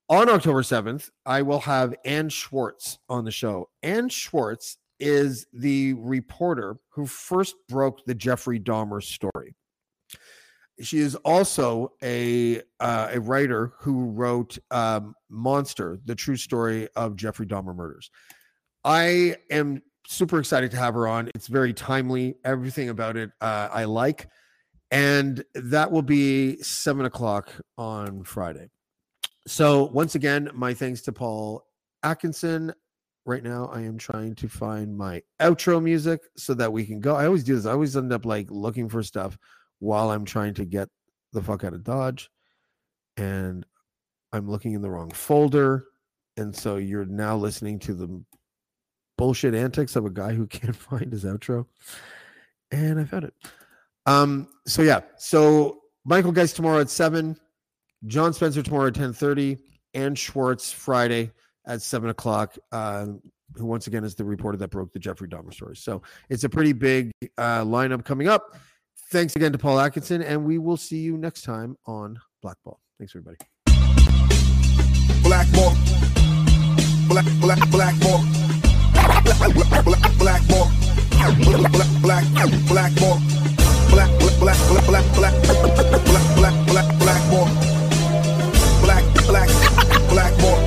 On October seventh, I will have Anne Schwartz on the show. Anne Schwartz is the reporter who first broke the Jeffrey Dahmer story. She is also a uh, a writer who wrote um, Monster: The True Story of Jeffrey Dahmer Murders. I am super excited to have her on. It's very timely. Everything about it uh, I like. and that will be seven o'clock on Friday. So once again, my thanks to Paul Atkinson. Right now, I am trying to find my outro music so that we can go. I always do this. I always end up like looking for stuff while I'm trying to get the fuck out of Dodge, and I'm looking in the wrong folder. And so you're now listening to the bullshit antics of a guy who [LAUGHS] can't find his outro. And I found it. Um, so yeah, so Michael Geist tomorrow at seven, John Spencer tomorrow at ten thirty, and Schwartz Friday at seven o'clock. Uh, who once again is the reporter that broke the Jeffrey Dahmer story. So it's a pretty big uh, lineup coming up. Thanks again to Paul Atkinson, and we will see you next time on Blackball. Thanks, everybody. Blackmore. Black, black, Blackmore. Black, black, black, Blackmore. Black, black. Black, black, black, black, black, black, black, black, black, Blackmore.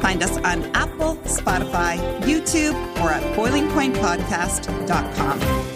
Find us on Apple, Spotify, YouTube, or at boilingpointpodcast.com.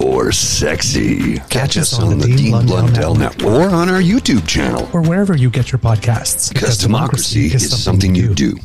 Or sexy. Catch us on the Dean Blundell Network or on our YouTube channel. Or wherever you get your podcasts. Because democracy is something you do.